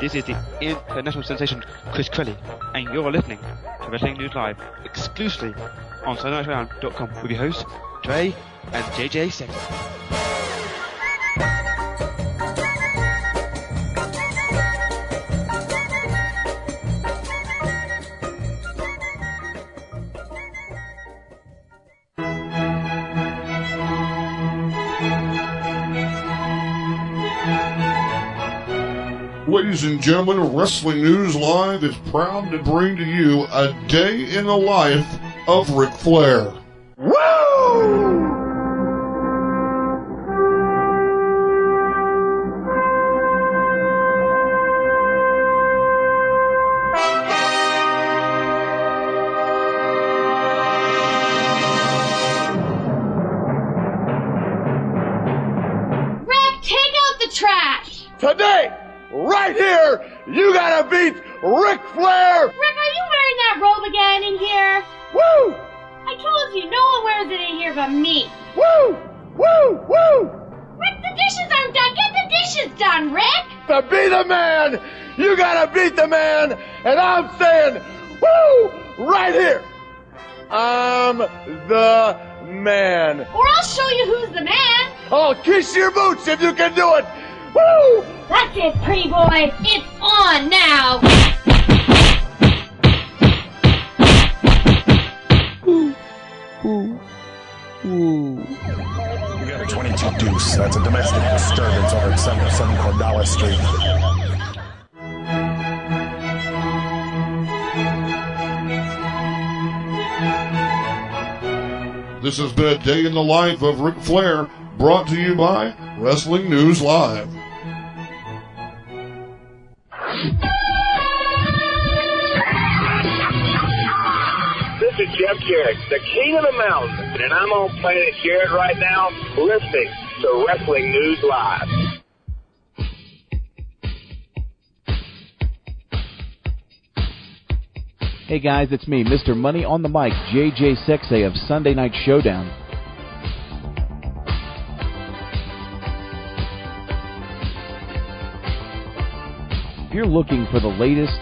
This is the international sensation Chris Crelly, and you're listening to Wrestling News Live exclusively on SundayNightShowdown.com with your hosts, Trey and JJ Sexton. Ladies and gentlemen, Wrestling News Live is proud to bring to you a day in the life of Ric Flair. The life of Ric Flair, brought to you by Wrestling News Live. This is Jeff Jarrett, the king of the mountain, and I'm on Planet Jarrett right now, listening to Wrestling News Live. Hey guys, it's me, Mr. Money on the Mic, JJ Sexay of Sunday Night Showdown. If you're looking for the latest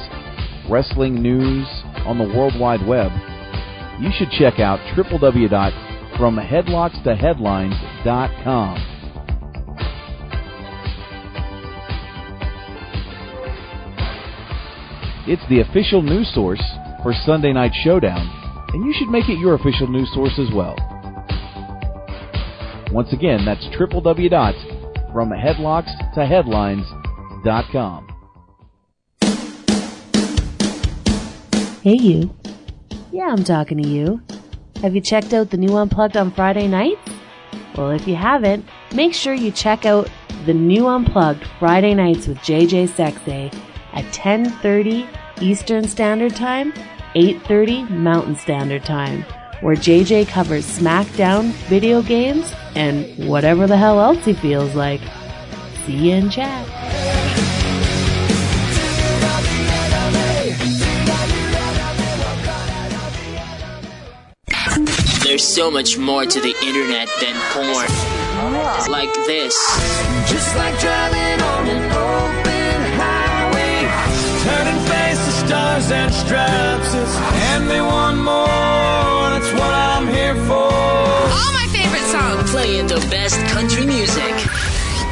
wrestling news on the World Wide Web, you should check out www.fromheadlockstoheadlines.com. It's the official news source for Sunday Night Showdown, and you should make it your official news source as well. Once again, that's www.fromheadlockstoheadlines.com. Hey, you. Yeah, I'm talking to you. Have you checked out the new Unplugged on Friday nights? Well, if you haven't, make sure you check out the new Unplugged Friday nights with JJ Sexay at 10:30 Eastern Standard Time, 8:30 Mountain Standard Time, where JJ covers SmackDown, video games, and whatever the hell else he feels like. See you in chat. So much more to the internet than porn. Like this. Just like driving on an open highway, turning face to stars and stripes. It's hand me one more. That's what I'm here for. All my favorite songs. Playing the best country music.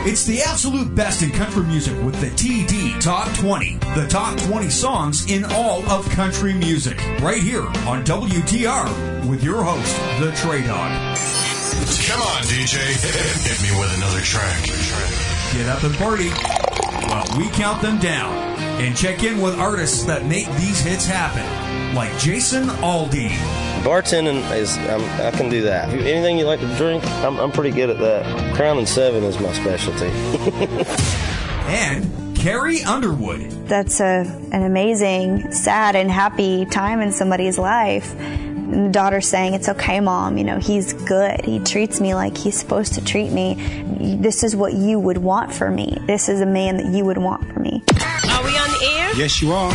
It's the absolute best in country music with the TD Top 20. The top 20 songs in all of country music. Right here on WTR with your host, The TreyDawg. Come on, DJ. Hit me with another track. Get up and party while we count them down. And check in with artists that make these hits happen, like Jason Aldean. Bartending is, um, I can do that. If you- Anything you like to drink, I'm, I'm pretty good at that. Crown and Seven is my specialty. and Carrie Underwood. That's a, an amazing, sad, and happy time in somebody's life. And the daughter saying, It's okay, mom, you know, he's good. He treats me like he's supposed to treat me. This is what you would want for me. This is a man that you would want for me. Are we on the air? Yes, you are.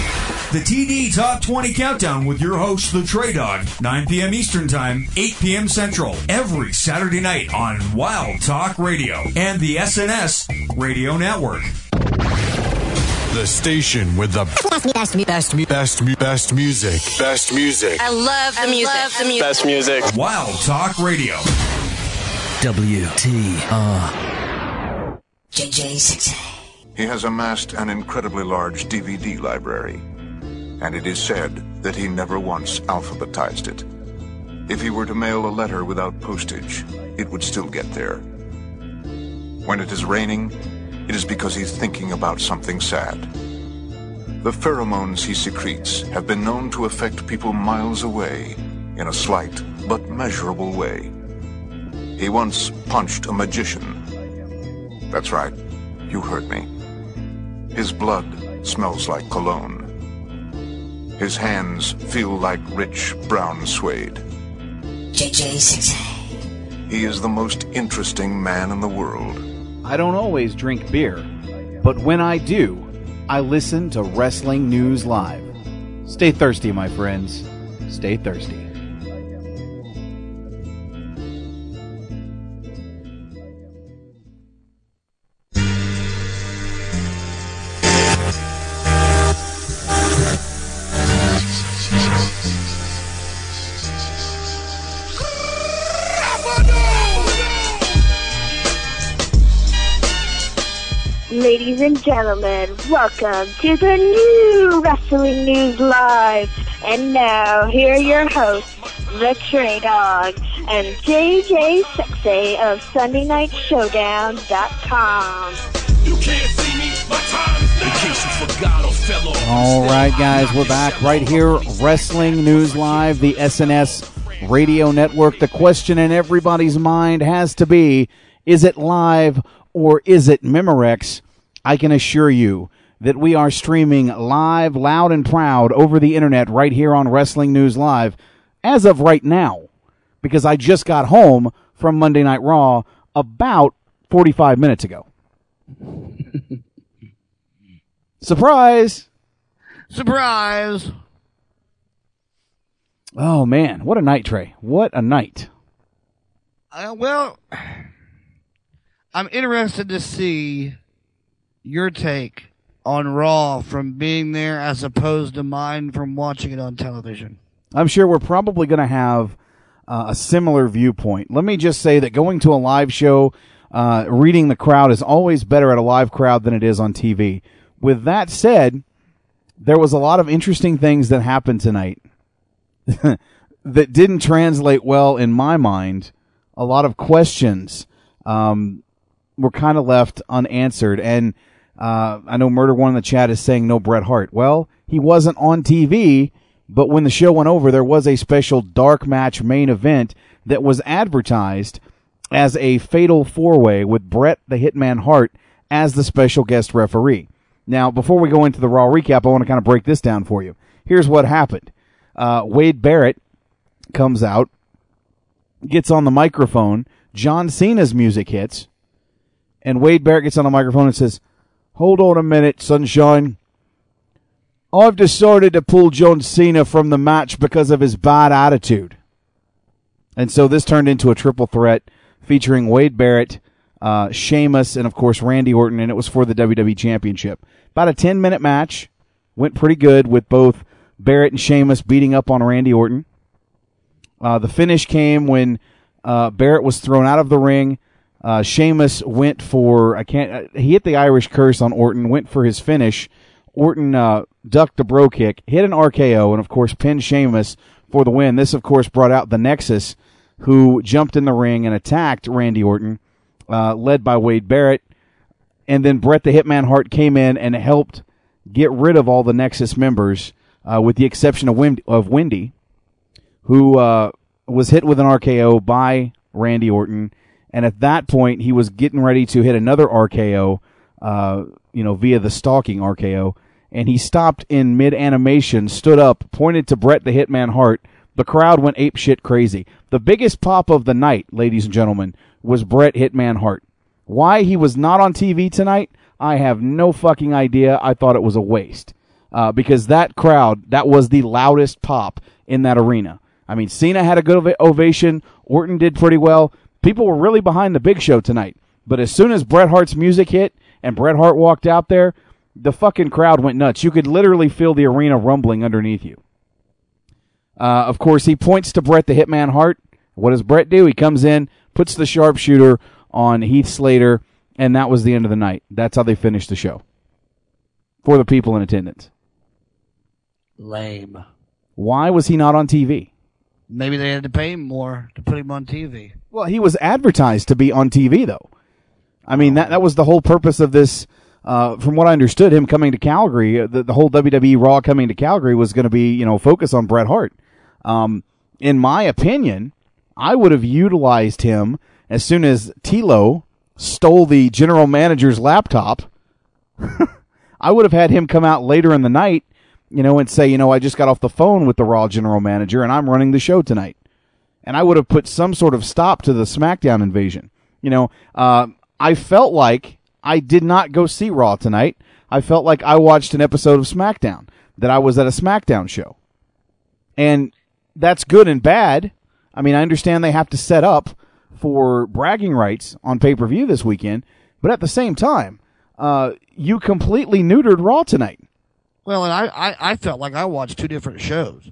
The TD Top 20 Countdown with your host, The TreyDawg, 9 p.m. Eastern Time, 8 p.m. Central, every Saturday night on Wild Talk Radio and the SNS Radio Network. The station with the best, best, best, best, best music. Best music. I love the music. the music. Best music. Wild Talk Radio. WTR. JJ6. He has amassed an incredibly large DVD library, and it is said that he never once alphabetized it. If he were to mail a letter without postage, it would still get there. When it is raining, it is because he's thinking about something sad. The pheromones he secretes have been known to affect people miles away in a slight but measurable way. He once punched a magician. That's right, you heard me. His blood smells like cologne. His hands feel like rich brown suede. JJ Sexay. He is the most interesting man in the world. I don't always drink beer, but when I do, I listen to Wrestling News Live. Stay thirsty, my friends. Stay thirsty. Ladies and gentlemen, welcome to the new Wrestling News Live. And now, here are your hosts, the TreyDawg and JJ Sexay of SundayNightShowdown.com. You can't see me, my time is now. In case you forgot or fell off. All right, guys, we're back right here, Wrestling News Live, the SNS Radio Network. The question in everybody's mind has to be is it live or is it Memorex? I can assure you that we are streaming live, loud, and proud over the internet right here on Wrestling News Live as of right now because I just got home from Monday Night Raw about 45 minutes ago. Surprise! Surprise! Oh man, what a night, Trey. What a night. Uh, well, I'm interested to see your take on Raw from being there as opposed to mine from watching it on television. I'm sure we're probably going to have uh, a similar viewpoint. Let me just say that going to a live show, uh, reading the crowd is always better at a live crowd than it is on TV. With that said, there was a lot of interesting things that happened tonight that didn't translate well in my mind. A lot of questions um, were kind of left unanswered. And uh, I know Murder One in the chat is saying no Bret Hart. Well, he wasn't on TV, but when the show went over, there was a special dark match main event that was advertised as a fatal four way with Bret the Hitman Hart as the special guest referee. Now, before we go into the Raw recap, I want to kind of break this down for you. Here's what happened uh, Wade Barrett comes out, gets on the microphone, John Cena's music hits, and Wade Barrett gets on the microphone and says, Hold on a minute, sunshine. I've decided to pull John Cena from the match because of his bad attitude. And so this turned into a triple threat featuring Wade Barrett, uh, Sheamus, and of course Randy Orton, and it was for the WWE Championship. About a 10 minute match. Went pretty good with both Barrett and Sheamus beating up on Randy Orton. Uh, the finish came when uh, Barrett was thrown out of the ring. Uh, Sheamus went for I can't. Uh, he hit the Irish curse on Orton. Went for his finish. Orton uh, ducked the brogue kick, hit an RKO, and of course pinned Sheamus for the win. This of course brought out the Nexus, who jumped in the ring and attacked Randy Orton, uh, led by Wade Barrett, and then Bret the Hitman Hart came in and helped get rid of all the Nexus members, uh, with the exception of Wendy, of Wendy who uh, was hit with an RKO by Randy Orton and at that point, he was getting ready to hit another RKO, uh, you know, via the stalking RKO. And he stopped in mid animation, stood up, pointed to Bret the Hitman Hart. The crowd went ape shit crazy. The biggest pop of the night, ladies and gentlemen, was Bret Hitman Hart. Why he was not on TV tonight, I have no fucking idea. I thought it was a waste. Uh, because that crowd, that was the loudest pop in that arena. I mean, Cena had a good ov- ovation. Orton did pretty well people were really behind the big show tonight. But as soon as Bret Hart's music hit and Bret Hart walked out there, the fucking crowd went nuts. You could literally feel the arena rumbling underneath you. Uh, of course, he points to Bret the Hitman Hart. What does Bret do? He comes in, puts the sharpshooter on Heath Slater, and that was the end of the night. That's how they finished the show for the people in attendance. Lame. Why was he not on TV? Maybe they had to pay him more to put him on TV. Well, he was advertised to be on TV, though. I mean, that, that was the whole purpose of this. Uh, from what I understood, him coming to Calgary, uh, the, the whole WWE Raw coming to Calgary was going to be, you know, focus on Bret Hart. Um, in my opinion, I would have utilized him as soon as Tilo stole the general manager's laptop. I would have had him come out later in the night, you know, and say, you know, I just got off the phone with the Raw general manager and I'm running the show tonight. And I would have put some sort of stop to the SmackDown invasion. You know, uh, I felt like I did not go see Raw tonight. I felt like I watched an episode of SmackDown, that I was at a SmackDown show. And that's good and bad. I mean, I understand they have to set up for bragging rights on pay per view this weekend, but at the same time, uh, you completely neutered Raw tonight. Well, and I, I, I felt like I watched two different shows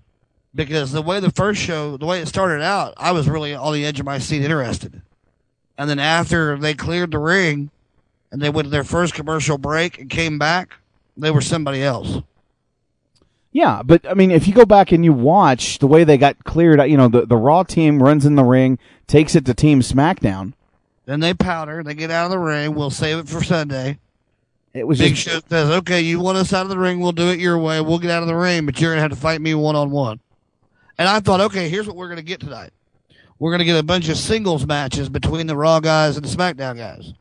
because the way the first show, the way it started out, I was really on the edge of my seat interested. And then after they cleared the ring and they went to their first commercial break and came back, they were somebody else. Yeah, but I mean, if you go back and you watch the way they got cleared, you know, the, the Raw team runs in the ring, takes it to Team SmackDown. Then they powder, they get out of the ring. We'll save it for Sunday. It was Big just, Show says, "Okay, you want us out of the ring? We'll do it your way. We'll get out of the ring, but you're gonna have to fight me one on one." And I thought, okay, here's what we're gonna get tonight. We're gonna get a bunch of singles matches between the Raw guys and the SmackDown guys.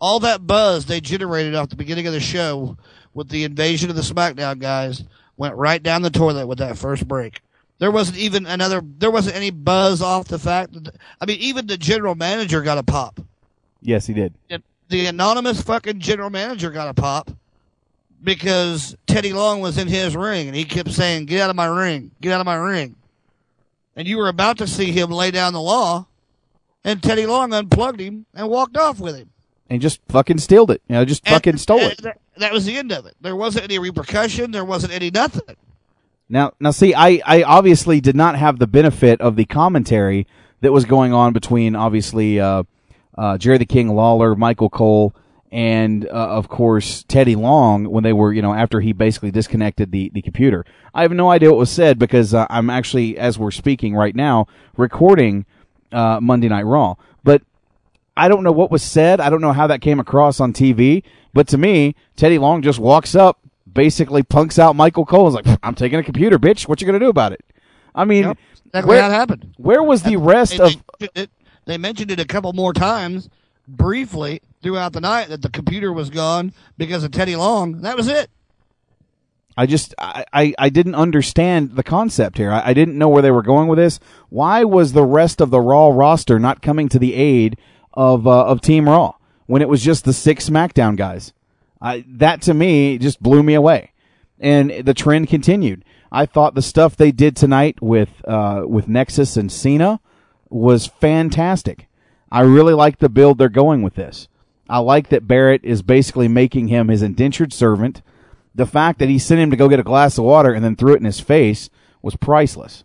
All that buzz they generated off the beginning of the show with the invasion of the SmackDown guys went right down the toilet with that first break. There wasn't even another. There wasn't any buzz off the fact that. I mean, even the general manager got a pop. yes, he did. The- The anonymous fucking general manager got a pop because Teddy Long was in his ring and he kept saying, "Get out of my ring! Get out of my ring!" And you were about to see him lay down the law, and Teddy Long unplugged him and walked off with him. And just fucking stealed it. You know, just fucking stole And it. That, that was the end of it. There wasn't any repercussion. There wasn't any nothing. Now, now, see, I, I obviously did not have the benefit of the commentary that was going on between obviously uh, uh, Jerry the King Lawler, Michael Cole, and uh, of course Teddy Long when they were, you know, after he basically disconnected the the computer. I have no idea what was said because uh, I'm actually, as we're speaking right now, recording uh, Monday Night Raw, but. I don't know what was said. I don't know how that came across on TV. But to me, Teddy Long just walks up, basically punks out Michael Cole. Is like, I'm taking a computer, bitch. What you gonna do about it? I mean, Exactly where, happened. where was the rest They- of? they, it- they mentioned it a couple more times briefly throughout the night that the computer was gone because of Teddy Long. That was it. I just I, I, I didn't understand the concept here. I, I didn't know where they were going with this. Why was the rest of the Raw roster not coming to the aid of uh, of Team Raw when it was just the six SmackDown guys? I, that to me just blew me away, and the trend continued. I thought the stuff they did tonight with uh, with Nexus and Cena was fantastic. I really like the build they're going with this. I like that Barrett is basically making him his indentured servant. The fact that he sent him to go get a glass of water and then threw it in his face was priceless.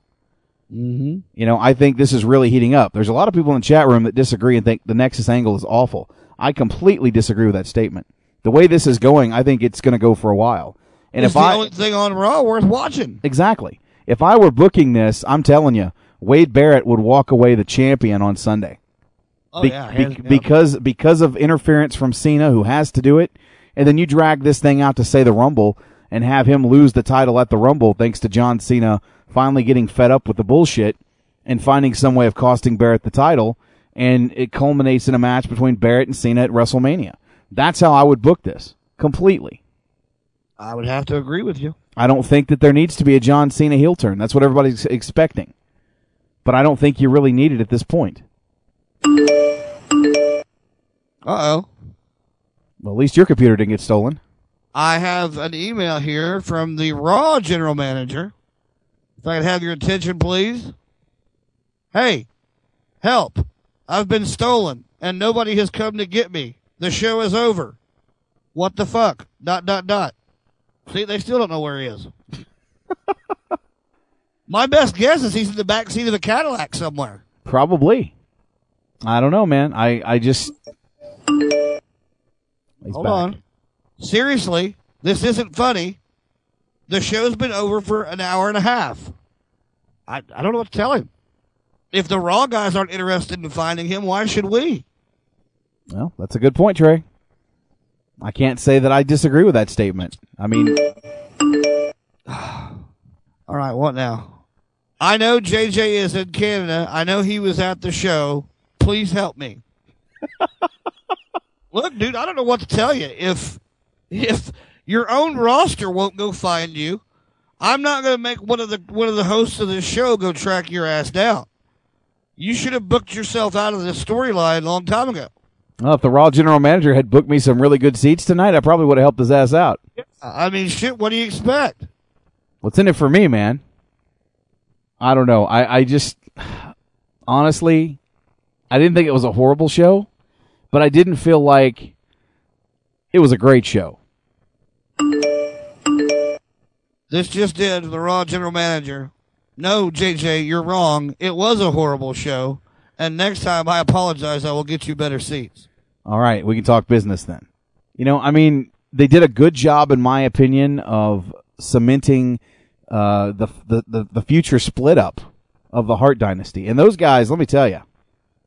Mm-hmm. You know, I think this is really heating up. There's a lot of people in the chat room that disagree and think the Nexus angle is awful. I completely disagree with that statement. The way this is going, I think it's going to go for a while. And it's if the I only thing on Raw worth watching. exactly, if I were booking this, I'm telling you, Wade Barrett would walk away the champion on Sunday. Oh, Be- yeah, be- because because of interference from Cena, who has to do it, and then you drag this thing out to say the Rumble and have him lose the title at the Rumble, thanks to John Cena finally getting fed up with the bullshit and finding some way of costing Barrett the title, and it culminates in a match between Barrett and Cena at WrestleMania. That's how I would book this completely. I would have to agree with you. I don't think that there needs to be a John Cena heel turn. That's what everybody's expecting. But I don't think you really need it at this point. Uh oh. Well, at least your computer didn't get stolen. I have an email here from the Raw general manager. If I could have your attention, please. Hey, help. I've been stolen and nobody has come to get me. The show is over. What the fuck? Dot dot dot. See, they still don't know where he is. My best guess is he's in the back seat of the Cadillac somewhere. Probably. I don't know, man. I I just He's Hold back. on. Seriously, this isn't funny. The show's been over for an hour and a half. I I don't know what to tell him. If the Raw guys aren't interested in finding him, why should we? Well, that's a good point, Trey. I can't say that I disagree with that statement. I mean, All right, what now? I know JJ is in Canada. I know he was at the show. Please help me. Look, dude, I don't know what to tell you. If if your own roster won't go find you, I'm not going to make one of the one of the hosts of this show go track your ass down. You should have booked yourself out of this storyline a long time ago. well, if the Raw general manager had booked me some really good seats tonight, I probably would have helped his ass out. I mean, shit. What do you expect? What's in it for me, man? I don't know. I, I just honestly, I didn't think it was a horrible show, but I didn't feel like it was a great show. This just did the Raw general manager. No, JJ, you're wrong. It was a horrible show. And next time, I apologize. I will get you better seats. All right, we can talk business then. You know, I mean, they did a good job, in my opinion, of cementing uh, the, the the the future split up of the Hart Dynasty. And those guys, let me tell you,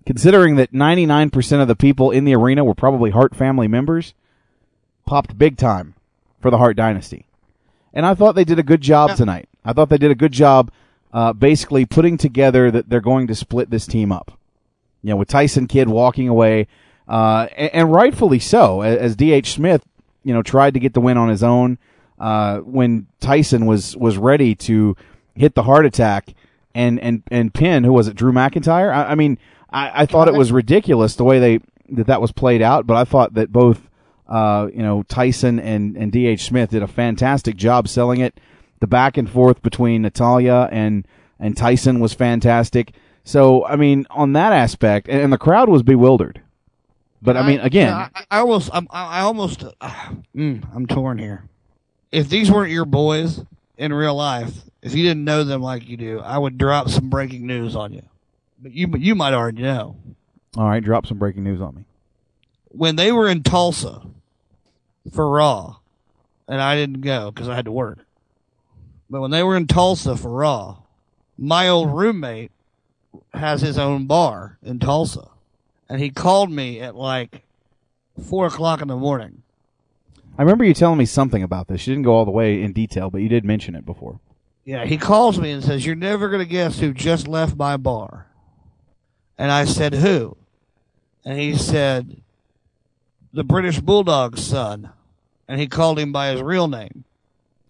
considering that 99% of the people in the arena were probably Hart family members, popped big time for the Hart Dynasty. And I thought they did a good job tonight. I thought they did a good job uh, basically putting together that they're going to split this team up. You know, with Tyson Kidd walking away, uh, and, and rightfully so, as, as D.H. Smith, you know, tried to get the win on his own uh, when Tyson was was ready to hit the Hart Attack and and and pin who was it Drew McIntyre. I, I mean, I, I thought it was ridiculous the way they that that was played out, but I thought that both uh, you know Tyson and and D.H. Smith did a fantastic job selling it. The back and forth between Natalya and and Tyson was fantastic. So I mean, on that aspect, and, and the crowd was bewildered. But I mean, again, I, I almost, I'm, I I almost, uh, mm, I'm torn here. If these weren't your boys in real life, if you didn't know them like you do, I would drop some breaking news on you. But you, you might already know. all right, drop some breaking news on me. When they were in Tulsa for Raw, and I didn't go because I had to work. But when they were in Tulsa for Raw, my old roommate has his own bar in Tulsa. And he called me at like four o'clock in the morning. I remember you telling me something about this. You didn't go all the way in detail, but you did mention it before. Yeah, he calls me and says, You're never going to guess who just left my bar. And I said, Who? And he said, The British Bulldog's son. And he called him by his real name.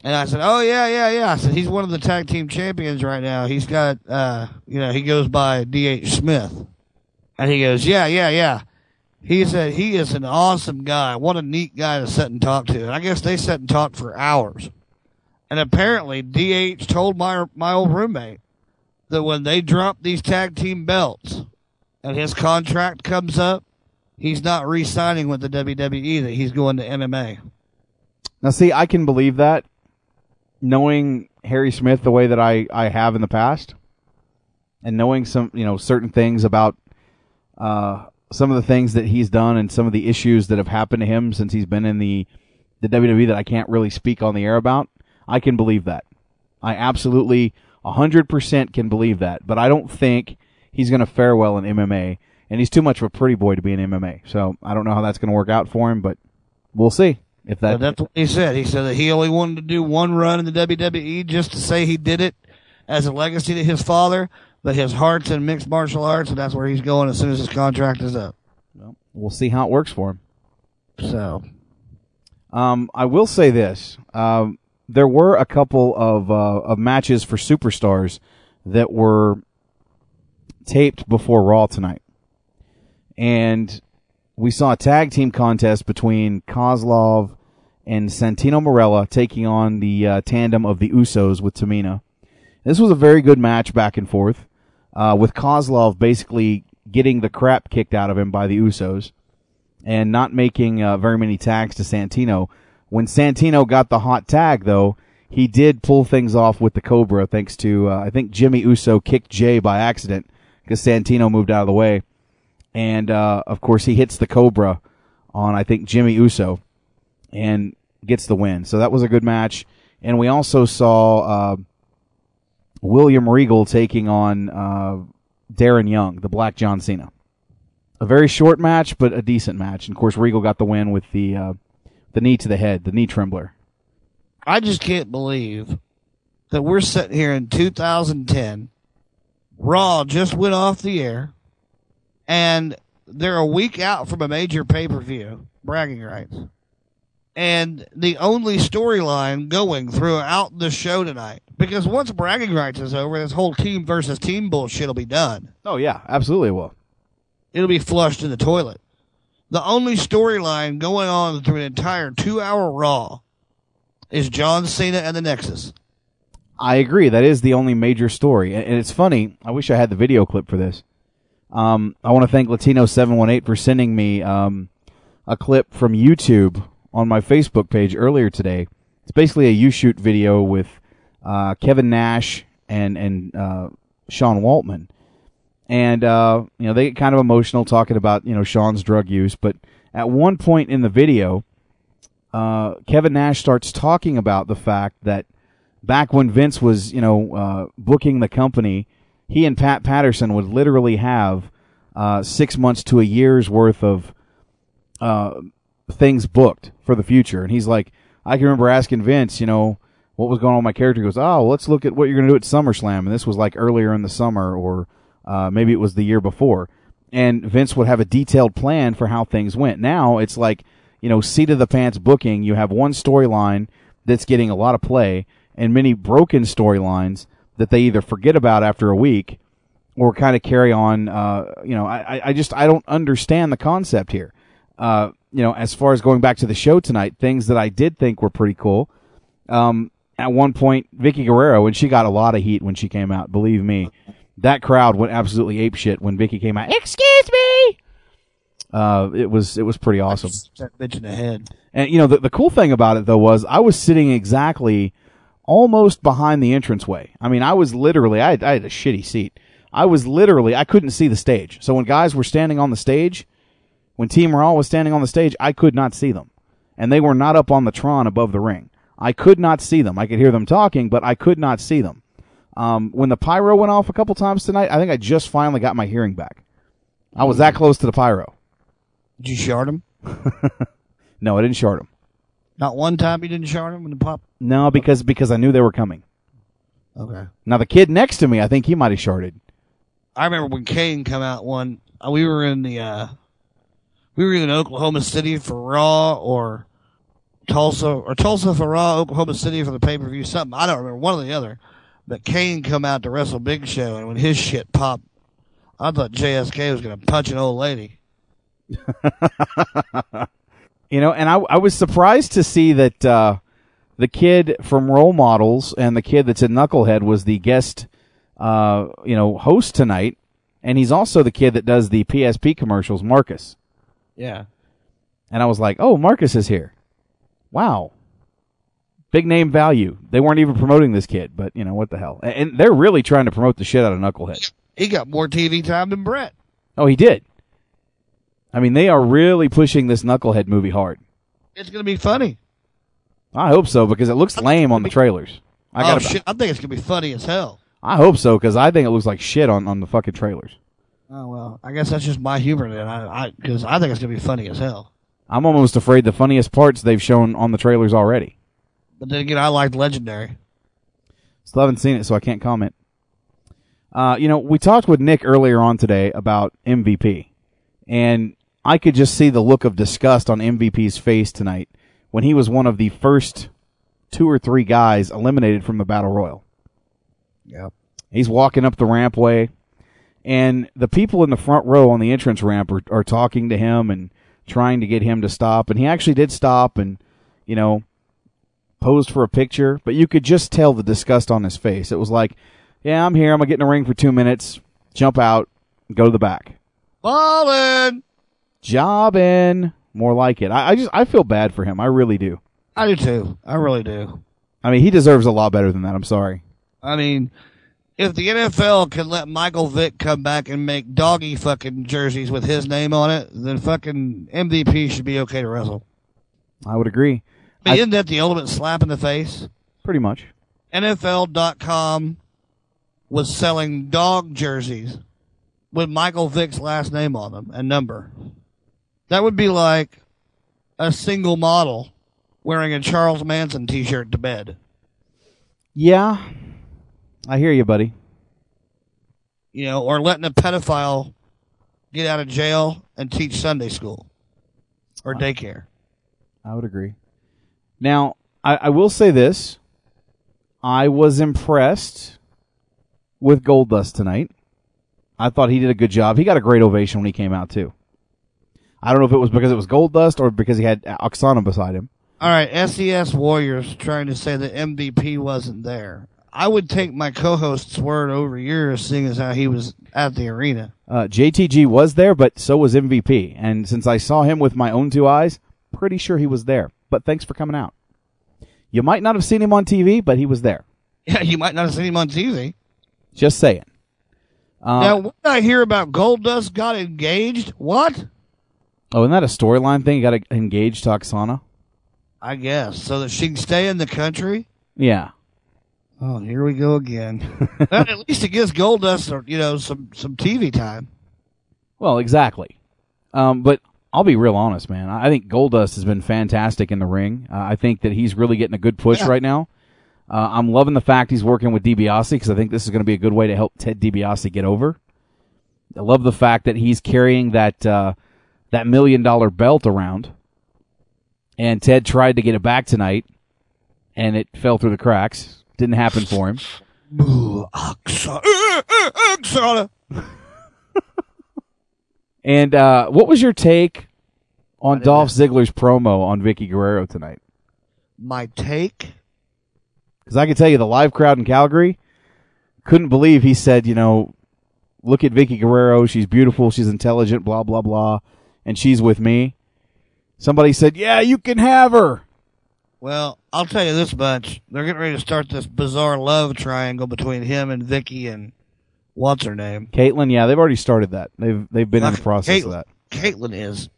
And I said, Oh, yeah, yeah, yeah. I said, He's one of the tag team champions right now. He's got, uh, you know, he goes by D.H. Smith. And he goes, Yeah, yeah, yeah. He said, He is an awesome guy. What a neat guy to sit and talk to. And I guess they sat and talked for hours. And apparently, DH told my my old roommate that when they drop these tag team belts and his contract comes up, he's not re-signing with the WWE. That he's going to MMA. Now, see, I can believe that, knowing Harry Smith the way that I, I have in the past, and knowing some you know certain things about uh, some of the things that he's done and some of the issues that have happened to him since he's been in the the WWE that I can't really speak on the air about. I can believe that. I absolutely 100% can believe that, but I don't think he's going to fare well in MMA, and he's too much of a pretty boy to be in MMA. So I don't know how that's going to work out for him, but we'll see if that. That's what he said. He said that he only wanted to do one run in the WWE just to say he did it as a legacy to his father, but his heart's in mixed martial arts, and that's where he's going as soon as his contract is up. Well, We'll see how it works for him. So, um, I will say this: um, there were a couple of uh, of matches for superstars that were taped before Raw tonight, and we saw a tag team contest between Kozlov and Santino Marella taking on the uh, tandem of the Usos with Tamina. This was a very good match back and forth, uh, with Kozlov basically getting the crap kicked out of him by the Usos and not making uh, very many tags to Santino. When Santino got the hot tag, though, he did pull things off with the Cobra, thanks to uh, I think Jimmy Uso kicked Jay by accident because Santino moved out of the way, and uh, of course he hits the Cobra on I think Jimmy Uso, and gets the win. So that was a good match, and we also saw uh, William Regal taking on uh, Darren Young, the Black John Cena. A very short match, but a decent match. And of course, Regal got the win with the uh, the knee to the head, the knee trembler. I just can't believe that we're sitting here in 2010. Raw just went off the air, and they're a week out from a major pay per view, bragging rights. And the only storyline going throughout the show tonight, because once bragging rights is over, this whole team versus team bullshit will be done. Oh yeah, absolutely it will. It'll be flushed in the toilet. The only storyline going on through an entire two hour Raw is John Cena and the Nexus. I agree. That is the only major story, and and it's funny. I wish I had the video clip for this. Um, I want to thank Latino seven one eight for sending me um, a clip from YouTube on my Facebook page earlier today. It's basically a YouShoot video with uh, Kevin Nash and and uh, Sean Waltman, and uh, you know they get kind of emotional talking about you know Sean's drug use. But at one point in the video, uh, Kevin Nash starts talking about the fact that back when Vince was, you know, uh, booking the company, he and Pat Patterson would literally have uh, six months to a year's worth of things booked for the future. And he's like, I can remember asking Vince, you know, what was going on with my character. He goes, oh, let's look at what you're going to do at SummerSlam. And this was like earlier in the summer, or uh, maybe it was the year before. And Vince would have a detailed plan for how things went. Now it's like, you know, seat of the pants booking. You have one storyline that's getting a lot of play and many broken storylines that they either forget about after a week or kind of carry on. Uh, you know, I, I- just I don't understand the concept here. Uh, you know, as far as going back to the show tonight, things that I did think were pretty cool. Um, at one point, Vickie Guerrero, and she got a lot of heat when she came out. Believe me, that crowd went absolutely ape shit when Vickie came out. Excuse me. Uh, it was it was pretty awesome. That bitch in the head. And you know, the, the cool thing about it though was I was sitting exactly almost behind the entranceway. I mean, I was literally I had, I had a shitty seat. I was literally I couldn't see the stage. So when guys were standing on the stage, when Team Raw was standing on the stage, I could not see them, and they were not up on the Tron above the ring. I could not see them. I could hear them talking, but I could not see them. Um, when the pyro went off a couple times tonight, I think I just finally got my hearing back. I was that close to the pyro. Did you shard him? No, I didn't short them. Not one time you didn't shard him when the pop. No, because because I knew they were coming. Okay. Now the kid next to me, I think he might have sharded. I remember when Kane come out one. uh, We were in the. uh We were in Oklahoma City for Raw or Tulsa or Tulsa for Raw, Oklahoma City for the pay per view. Something I don't remember one or the other. But Kane come out to wrestle Big Show, and when his shit popped, I thought JSK was gonna punch an old lady. You know, and I I was surprised to see that uh, the kid from Role Models and the kid that's in Knucklehead was the guest, uh, you know, host tonight, and he's also the kid that does the PSP commercials, Marcus. Yeah. And I was like, oh, Marcus is here. Wow. Big name value. They weren't even promoting this kid, but you know what the hell? And- And they're really trying to promote the shit out of Knucklehead. He got more TV time than Brett. Oh, he did. I mean, they are really pushing this Knucklehead movie hard. It's gonna be funny. I hope so because it looks lame on the trailers. I oh got. shit! I think it's gonna be funny as hell. I hope so because I think it looks like shit on, on the fucking trailers. Oh well, I guess that's just my humor then. I I because I think it's gonna be funny as hell. I'm almost afraid the funniest parts they've shown on the trailers already. But then again, I liked Legendary. Still haven't seen it, so I can't comment. Uh, you know, we talked with Nick earlier on today about MVP, and I could just see the look of disgust on MVP's face tonight when he was one of the first two or three guys eliminated from the Battle Royal. Yep. He's walking up the rampway, and the people in the front row on the entrance ramp are, are talking to him and trying to get him to stop. And he actually did stop and, you know, posed for a picture, but you could just tell the disgust on his face. It was like, yeah, I'm here. I'm going to get in the ring for two minutes, jump out, go to the back. Ballin'. Job in. More like it. I, I just, I feel bad for him. I really do. I do too. I really do. I mean, he deserves a lot better than that. I'm sorry. I mean, if the NFL can let Michael Vick come back and make doggy fucking jerseys with his name on it, then fucking MVP should be okay to wrestle. I would agree. I mean, isn't that the ultimate slap in the face? Pretty much. NFL.com was selling dog jerseys with Michael Vick's last name on them and number. That would be like a single model wearing a Charles Manson t-shirt to bed. Yeah, I hear you, buddy. You know, or letting a pedophile get out of jail and teach Sunday school or daycare. I would agree. Now, I, I will say this. I was impressed with Goldust tonight. I thought he did a good job. He got a great ovation when he came out too. I don't know if it was because it was Goldust or because he had Aksana beside him. All right, SES Warriors trying to say that MVP wasn't there. I would take my co-host's word over yours, seeing as how he was at the arena. Uh, JTG was there, but so was MVP. And since I saw him with my own two eyes, pretty sure he was there. But thanks for coming out. You might not have seen him on TV, but he was there. Yeah, you might not have seen him on TV. Just saying. Uh, now, what did I hear about Goldust got engaged? What? Oh, isn't that a storyline thing? You got to engage to Aksana? I guess so that she can stay in the country. Yeah. Oh, here we go again. well, at least it gives Goldust, you know, some some TV time. Well, exactly. Um, but I'll be real honest, man. I think Goldust has been fantastic in the ring. Uh, I think that he's really getting a good push Yeah. right now. Uh, I'm loving the fact he's working with DiBiase because I think this is going to be a good way to help Ted DiBiase get over. I love the fact that he's carrying that uh, that million dollar belt around, and Ted tried to get it back tonight, and it fell through the cracks. Didn't happen for him. Boo, Aksana. Aksana. And uh, what was your take on Dolph Ziggler's promo on Vickie Guerrero tonight? My take. Because I can tell you, the live crowd in Calgary couldn't believe he said, you know, look at Vickie Guerrero. She's beautiful. She's intelligent. Blah blah blah, and she's with me. Somebody said, "Yeah, you can have her." Well, I'll tell you this much: they're getting ready to start this bizarre love triangle between him and Vickie and what's her name? Kaitlyn, yeah, they've already started that. They've they've been in the process Kaitlyn- of that. Kaitlyn is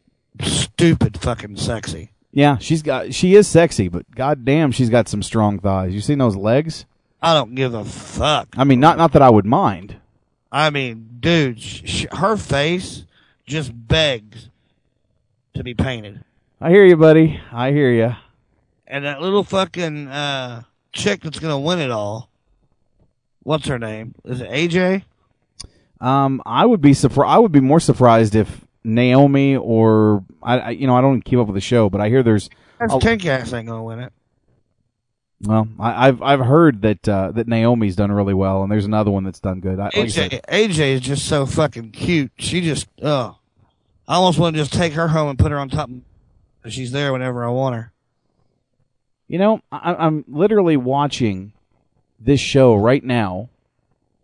stupid fucking sexy. Yeah, she's got she is sexy, but goddamn, she's got some strong thighs. You seen those legs? I don't give a fuck. I mean, not not that I would mind. I mean, dude, sh- her face just begs to be painted. I hear you, buddy. I hear you. And that little fucking uh, chick that's gonna win it all. What's her name? Is it AJ? Um, I would be surprised. I would be more surprised if Naomi or I, I, you know, I don't keep up with the show, but I hear there's. That's a- ain't gonna win it. Well, I, I've I've heard that uh, that Naomi's done really well, and there's another one that's done good. I, like I said, AJ, AJ is just so fucking cute. She just, oh, I almost want to just take her home and put her on top. She's there whenever I want her. You know, I, I'm literally watching this show right now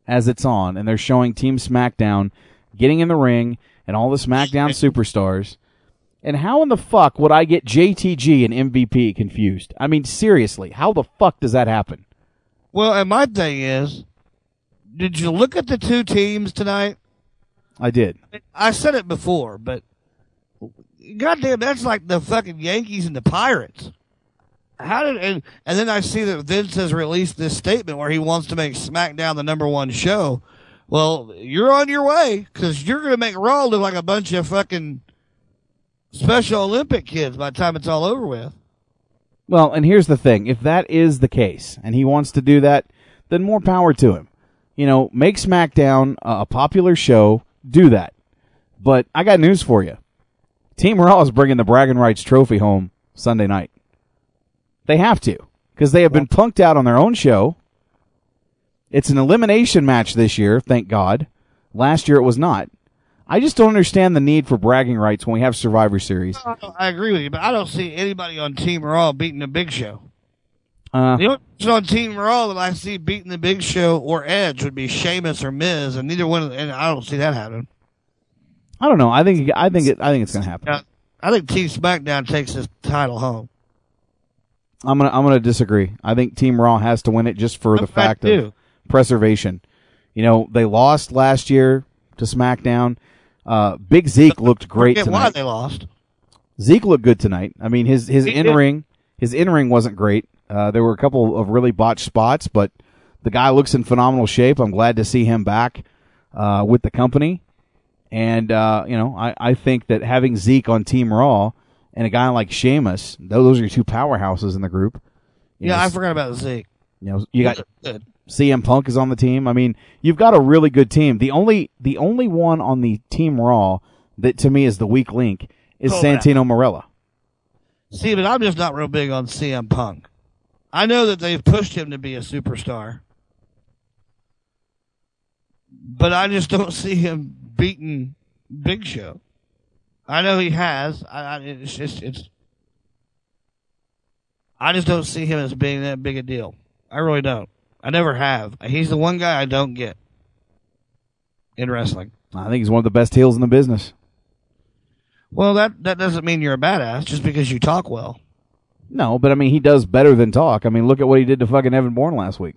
as it's on, and they're showing Team SmackDown getting in the ring and all the SmackDown superstars. And how in the fuck would I get JTG and MVP confused? I mean, seriously, how the fuck does that happen? Well, and my thing is, did you look at the two teams tonight? I did. I said it before, but goddamn, that's like the fucking Yankees and the Pirates. How did and, and then I see that Vince has released this statement where he wants to make SmackDown the number one show. Well, you're on your way because you're going to make Raw look like a bunch of fucking Special Olympic kids by the time it's all over with. Well, and here's the thing: if that is the case, and he wants to do that, then more power to him. You know, make SmackDown a popular show. Do that. But I got news for you: Team Raw is bringing the bragging rights trophy home Sunday night. They have to because they have been punked out on their own show. It's an elimination match this year, thank God. Last year it was not. I just don't understand the need for bragging rights when we have Survivor Series. I agree with you, but I don't see anybody on Team Raw beating the Big Show. Uh, The only person on Team Raw that I see beating the Big Show or Edge would be Sheamus or Miz, and neither one. Of, and I don't see that happening. I don't know. I think I think it, I think it's going to happen. I think Team SmackDown takes this title home. I'm gonna I'm gonna disagree. I think Team Raw has to win it just for the I fact do. of preservation. You know, they lost last year to SmackDown. Uh, Big Zeke looked great Forget why they lost. Zeke looked good tonight. I mean, his his in ring his in ring wasn't great. Uh, there were a couple of really botched spots, but the guy looks in phenomenal shape. I'm glad to see him back uh, with the company. And uh, you know, I, I think that having Zeke on Team Raw and a guy like Sheamus, those are your two powerhouses in the group. You Yeah, know, I forgot about Zeke. you know, you got Good. CM Punk is on the team. I mean, you've got a really good team. The only the only one on the Team Raw that to me is the weak link is Oh, yeah. Santino Marella. See, but I'm just not real big on CM Punk. I know that they've pushed him to be a superstar, but I just don't see him beating Big Show. I know he has. I, I, it's just it's. I just don't see him as being that big a deal. I really don't. I never have. He's the one guy I don't get in wrestling. I think he's one of the best heels in the business. Well, that that doesn't mean you're a badass just because you talk well. No, but I mean, he does better than talk. I mean, look at what he did to fucking Evan Bourne last week.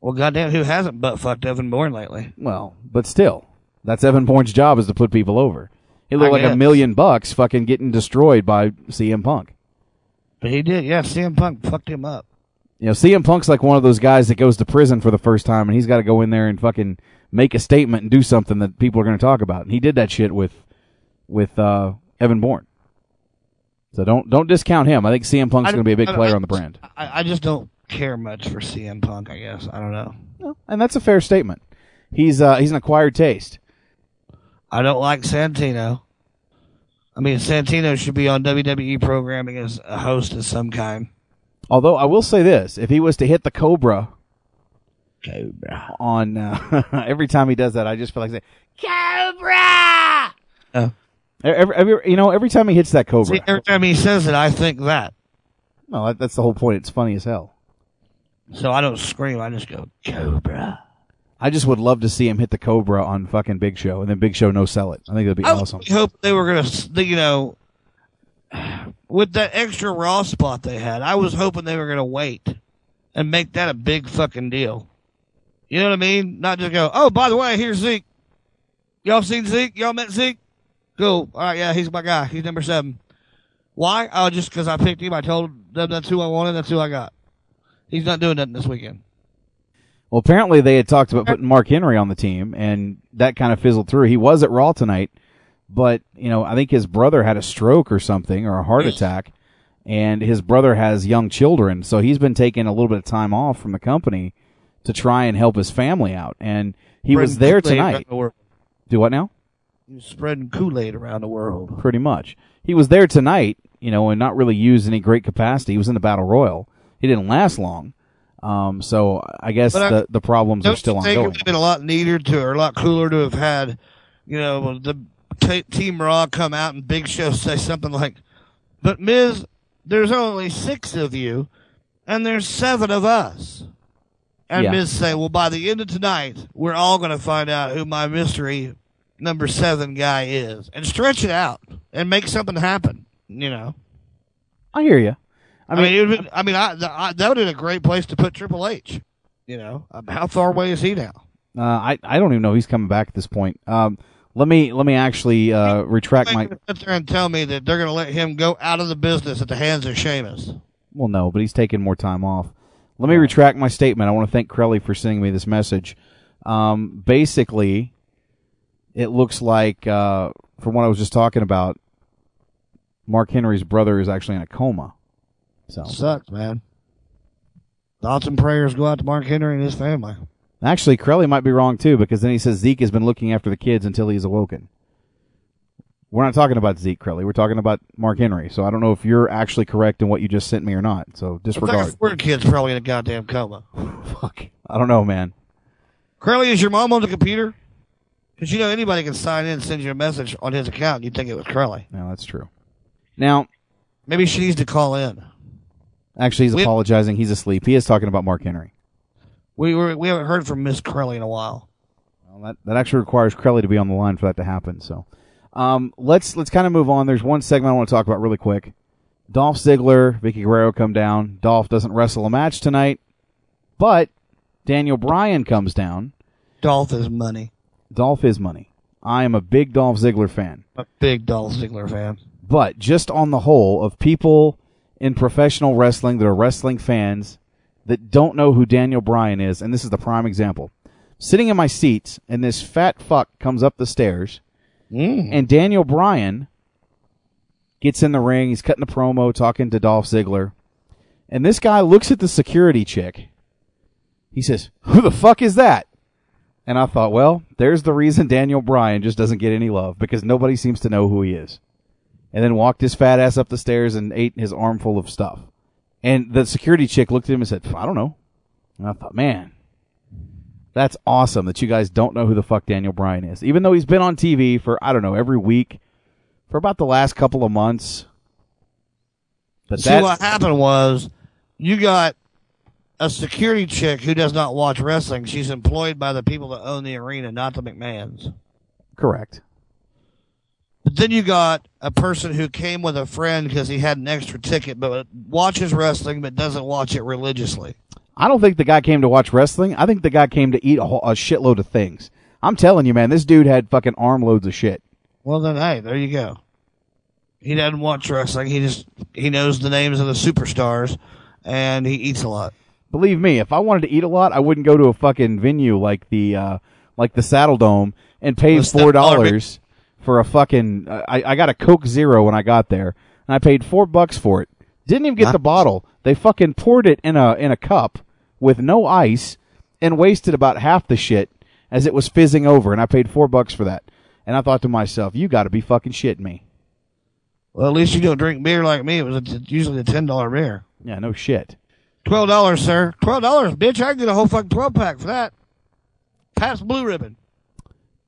Well, goddamn, who hasn't butt fucked Evan Bourne lately? Well, but still, that's Evan Bourne's job is to put people over. He looked I like a million bucks fucking getting destroyed by CM Punk. But he did, yeah. CM Punk fucked him up. You know, CM Punk's like one of those guys that goes to prison for the first time and he's got to go in there and fucking make a statement and do something that people are going to talk about. And he did that shit with with uh, Evan Bourne. So don't don't discount him. I think CM Punk's going to be a big player I- on the brand. I, I just don't care much for CM Punk. I guess I don't know. And that's a fair statement. He's uh, he's an acquired taste. I don't like Santino. I mean, Santino should be on WWE programming as a host of some kind. Although I will say this, if he was to hit the Cobra Cobra on uh, every time he does that, I just feel like saying, Cobra! Oh. every, every, you know, every time he hits that Cobra. See, every time he says it, I think that. no, that, that's the whole point. It's funny as hell. So I don't scream. I just go Cobra. I just would love to see him hit the Cobra on fucking Big Show, and then Big Show no sell it. I think that'd be I awesome. I hope they were gonna, you know, with that extra Raw spot they had. I was hoping they were gonna wait and make that a big fucking deal. You know what I mean? Not just go, oh, by the way, here's Zeke. Y'all seen Zeke? Y'all met Zeke? Cool. All right, yeah, he's my guy. He's number seven. Why? Oh, just because I picked him. I told them that's who I wanted. That's who I got. He's not doing nothing this weekend. Well, apparently they had talked about uh, putting Mark Henry on the team, and that kind of fizzled through. He was at Raw tonight, but you know, I think his brother had a stroke or something or a heart attack, and his brother has young children, so he's been taking a little bit of time off from the company to try and help his family out. And he was there tonight. the. Do what now? He was spreading Kool Aid around the world. Pretty much. He was there tonight, you know, and not really used any great capacity. He was in the Battle Royal. He didn't last long. Um, so I guess But I- the the problems are still think it would have been a lot neater to, or a lot cooler to have had, you know, the t- Team Raw come out and Big Show say something like, "But Miz, there's only six of you, and there's seven of us." And Yeah. Miz say, "Well, by the end of tonight, we're all going to find out who my mystery number seven guy is, and stretch it out and make something happen." You know. I hear you. I mean, it would, I mean, I, I, that would have been a great place to put Triple H. You know, Um, how far away is he now? Uh, I I don't even know he's coming back at this point. Um, let me let me actually uh, retract my. Sit there and tell me that they're going to let him go out of the business at the hands of Sheamus. Well, no, but he's taking more time off. Let me retract my statement. I want to thank Crowley for sending me this message. Um, basically, it looks like uh, from what I was just talking about, Mark Henry's brother is actually in a coma. So Sucks, man. Thoughts and prayers go out to Mark Henry and his family. Actually, Crowley might be wrong too, because then he says Zeke has been looking after the kids until he's awoken. We're not talking about Zeke Crowley. We're talking about Mark Henry. So I don't know if you're actually correct in what you just sent me or not. So like disregard. a four kid's probably in a goddamn coma. Fuck. I don't know, man. Crowley, is your mom on the computer? Because you know anybody can sign in and send you a message on his account. You'd think it was Crowley. No, that's true. Now, maybe she needs to call in. Actually, he's We- apologizing. He's asleep. He is talking about Mark Henry. We were we haven't heard from Miss Crowley in a while. Well, that that actually requires Crowley to be on the line for that to happen. So, um, let's let's kind of move on. There's one segment I want to talk about really quick Dolph Ziggler, Vickie Guerrero come down. Dolph doesn't wrestle a match tonight, but Daniel Bryan comes down. Dolph is money. Dolph is money. I am a big Dolph Ziggler fan. A big Dolph Ziggler fan. But just on the whole, of people in professional wrestling that are wrestling fans that don't know who Daniel Bryan is, and this is the prime example. Sitting in my seat, and this fat fuck comes up the stairs, mm. and Daniel Bryan gets in the ring. He's cutting a promo, talking to Dolph Ziggler, and this guy looks at the security chick. He says, "Who the fuck is that?" And I thought, well, there's the reason Daniel Bryan just doesn't get any love because nobody seems to know who he is. And then walked his fat ass up the stairs and ate his armful of stuff. And the security chick looked at him and said, I don't know. And I thought, man, that's awesome that you guys don't know who the fuck Daniel Bryan is. Even though he's been on TV for, I don't know, every week for about the last couple of months. But See, what happened was you got a security chick who does not watch wrestling. She's employed by the people that own the arena, not the McMahons. correct. But then you got a person who came with a friend because he had an extra ticket, but watches wrestling but doesn't watch it religiously. I don't think the guy came to watch wrestling. I think the guy came to eat a, whole, a shitload of things. I'm telling you, man, this dude had fucking armloads of shit. Well, then, hey, there you go. He doesn't watch wrestling. He just he knows the names of the superstars, and he eats a lot. Believe me, if I wanted to eat a lot, I wouldn't go to a fucking venue like the uh, like the Saddledome and pay four Dollar dollars for a fucking. I I got a Coke Zero when I got there, and I paid four bucks for it. Didn't even get the bottle. They fucking poured it in a in a cup with no ice and wasted about half the shit as it was fizzing over, and I paid four bucks for that. And I thought to myself, you got to be fucking shitting me. Well, at least you don't drink beer like me. It was a, usually a ten dollar beer. Yeah, no shit. Twelve dollars, sir. Twelve dollars, bitch. I can get a whole fucking twelve pack for that. Pabst Blue Ribbon.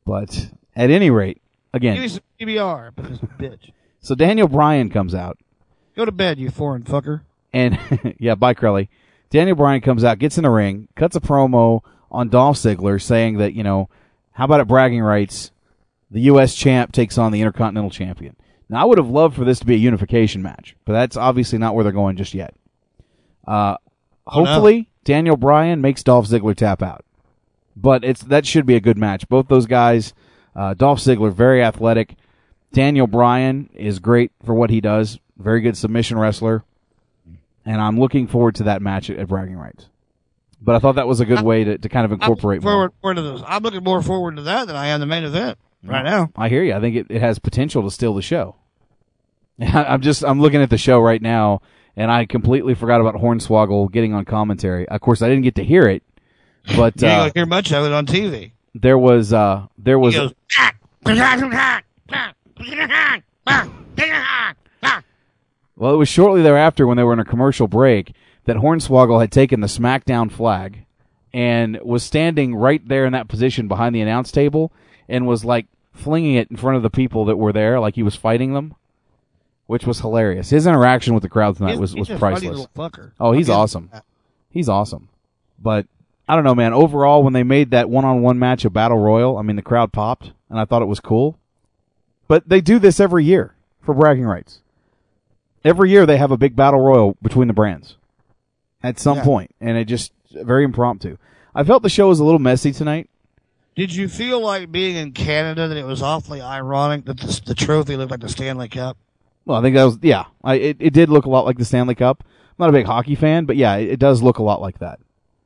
But at any rate, again, Give me some PBR, bitch. so Daniel Bryan comes out. Go to bed, you foreign fucker. And yeah, bye Crowley. Daniel Bryan comes out, gets in the ring, cuts a promo on Dolph Ziggler saying that, you know, how about at bragging rights, the US champ takes on the Intercontinental champion. Now I would have loved for this to be a unification match, but that's obviously not where they're going just yet. Uh Oh, no. hopefully Daniel Bryan makes Dolph Ziggler tap out. But it's that should be a good match. Both those guys, uh, Dolph Ziggler, very athletic. Daniel Bryan is great for what he does. Very good submission wrestler. And I'm looking forward to that match at, at Bragging Rights. But I thought that was a good way to, to kind of incorporate more. Forward, forward to those. I'm looking more forward to that than I am the main event right now. I hear you. I think it, it has potential to steal the show. I'm just I'm looking at the show right now, and I completely forgot about Hornswoggle getting on commentary. Of course, I didn't get to hear it, but You uh, hear much of it on TV. There was uh, there was goes, Well, it was shortly thereafter when they were in a commercial break that Hornswoggle had taken the SmackDown flag and was standing right there in that position behind the announce table and was like flinging it in front of the people that were there like he was fighting them, which was hilarious. His interaction with the crowd tonight He's- was, was priceless. Oh, he's I'll give him awesome. He's awesome. But I don't know, man. Overall, when they made that one-on-one match a battle royal, I mean, the crowd popped, and I thought it was cool. But they do this every year for bragging rights. Every year they have a big battle royal between the brands at some Yeah. point, and it just very impromptu. I felt the show was a little messy tonight. Did you feel like being in Canada that it was awfully ironic that the, the trophy looked like the Stanley Cup? Well, I think that was yeah. I, it it did look a lot like the Stanley Cup. I'm not a big hockey fan, but yeah, it, it does look a lot like that.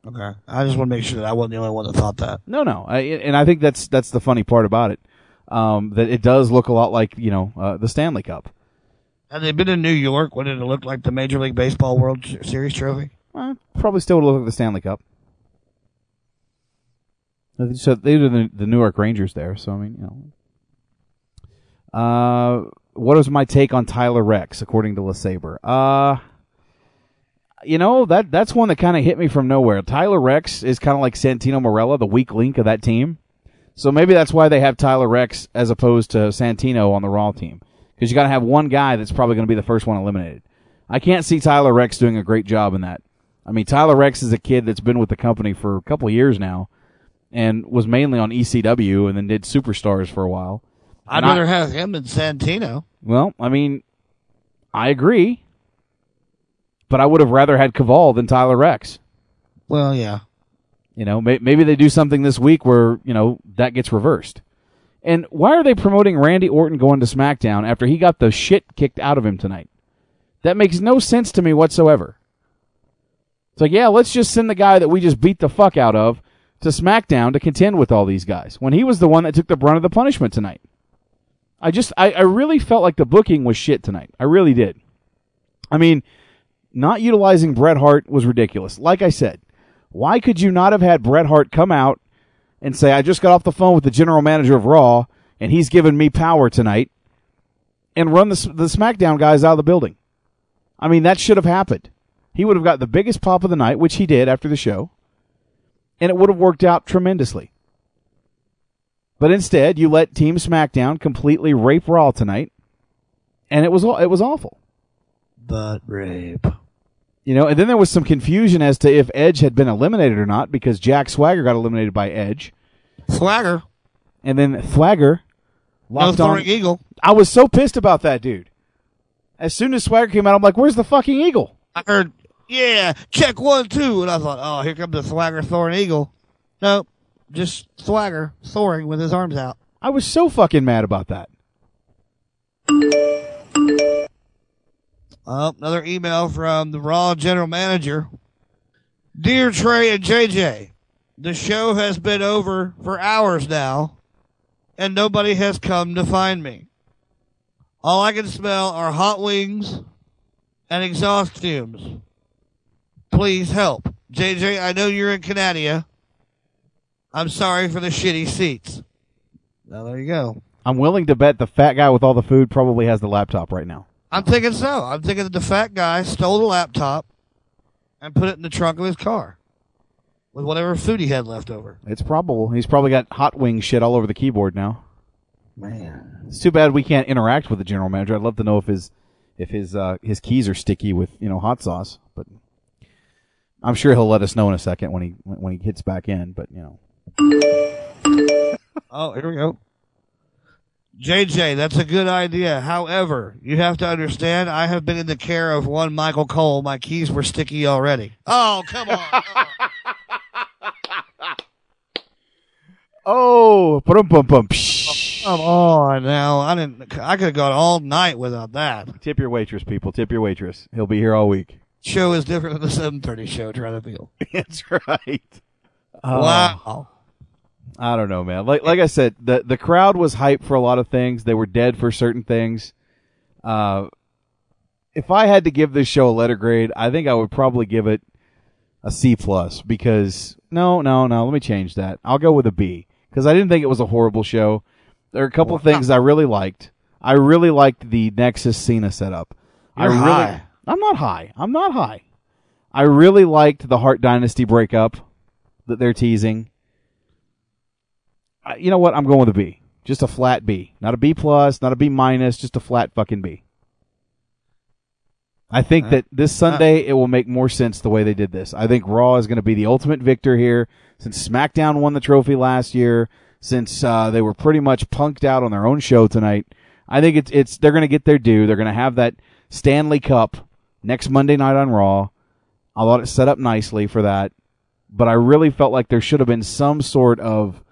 Okay, I just want to make sure that I wasn't the only one that thought that. No, no, I, and I think that's that's the funny part about it. Um, that it does look a lot like you know uh, the Stanley Cup. Had they been in New York, would it have looked like the Major League Baseball World Series trophy? Well, probably still would look like the Stanley Cup. So they were the, the Newark Rangers there. So I mean, you know. Uh, what was my take on Tyler Reks, according to LeSabre? Uh, you know that that's one that kind of hit me from nowhere. Tyler Reks is kind of like Santino Marella, the weak link of that team. So maybe that's why they have Tyler Reks as opposed to Santino on the Raw team, because you got to have one guy that's probably going to be the first one eliminated. I can't see Tyler Reks doing a great job in that. I mean, Tyler Reks is a kid that's been with the company for a couple years now, and was mainly on ECW, and then did Superstars for a while. I'd And I- rather have him than Santino. well, I mean, I agree, but I would have rather had Kaval than Tyler Reks. Well, yeah. You know, may, maybe they do something this week where you know that gets reversed. And why are they promoting Randy Orton going to SmackDown after he got the shit kicked out of him tonight? That makes no sense to me whatsoever. It's like, yeah, let's just send the guy that we just beat the fuck out of to SmackDown to contend with all these guys when he was the one that took the brunt of the punishment tonight. I just, I, I really felt like the booking was shit tonight. I really did. I mean, not utilizing Bret Hart was ridiculous. Like I said, why could you not have had Bret Hart come out and say, I just got off the phone with the general manager of Raw and he's given me power tonight and run the, the SmackDown guys out of the building? I mean, that should have happened. He would have got the biggest pop of the night, which he did after the show, and it would have worked out tremendously. But instead, you let Team SmackDown completely rape Raw tonight, and it was it was awful. But rape. You know, and then there was some confusion as to if Edge had been eliminated or not because Jack Swagger got eliminated by Edge. Swagger. And then Swagger locked no on eagle. I was so pissed about that, dude. As soon as Swagger came out, I'm like, "Where's the fucking eagle?" I heard, yeah, check one, two. And I thought, oh, here comes the Swagger Thor and Eagle. Nope. Just Swagger soaring with his arms out. I was so fucking mad about that. Oh, another email from the Raw general manager. Dear Trey and JJ, the show has been over for hours now, and nobody has come to find me. All I can smell are hot wings and exhaust fumes. Please help. JJ, I know you're in Canada. I'm sorry for the shitty seats. Now there you go. I'm willing to bet the fat guy with all the food probably has the laptop right now. I'm thinking so. I'm thinking that the fat guy stole the laptop and put it in the trunk of his car with whatever food he had left over. It's probable. He's probably got hot wing shit all over the keyboard now. Man. It's too bad we can't interact with the general manager. I'd love to know if his if his uh, his keys are sticky with you know hot sauce, but I'm sure he'll let us know in a second when he when he hits back in. But you know, Oh, here we go. JJ, that's a good idea. However, you have to understand, I have been in the care of one Michael Cole. My keys were sticky already. Oh, come on. oh, bum bum bum. Come on now. I didn't. I could have gone all night without that. Tip your waitress, people. Tip your waitress. He'll be here all week. Show is different than the seven thirty show. Try to feel. That's right. Oh. Wow. Uh, I don't know, man. Like like I said, the the crowd was hyped for a lot of things. They were dead for certain things. Uh, if I had to give this show a letter grade, I think I would probably give it a C plus because no, no, no. Let me change that. I'll go with a B because I didn't think it was a horrible show. There are a couple of things I really liked. I really liked the Nexus Cena setup. You're I really, high. I'm not high. I'm not high. I really liked the Hart Dynasty breakup that they're teasing. You know what? I'm going with a B. Just a flat B. Not a B plus, not a B minus, just a flat fucking B. I think Uh, that this Sunday it will make more sense the way they did this. I think Raw is going to be the ultimate victor here since SmackDown won the trophy last year, since uh, they were pretty much punked out on their own show tonight. I think it's it's they're going to get their due. They're going to have that Stanley Cup next Monday night on Raw. I thought it set up nicely for that, but I really felt like there should have been some sort of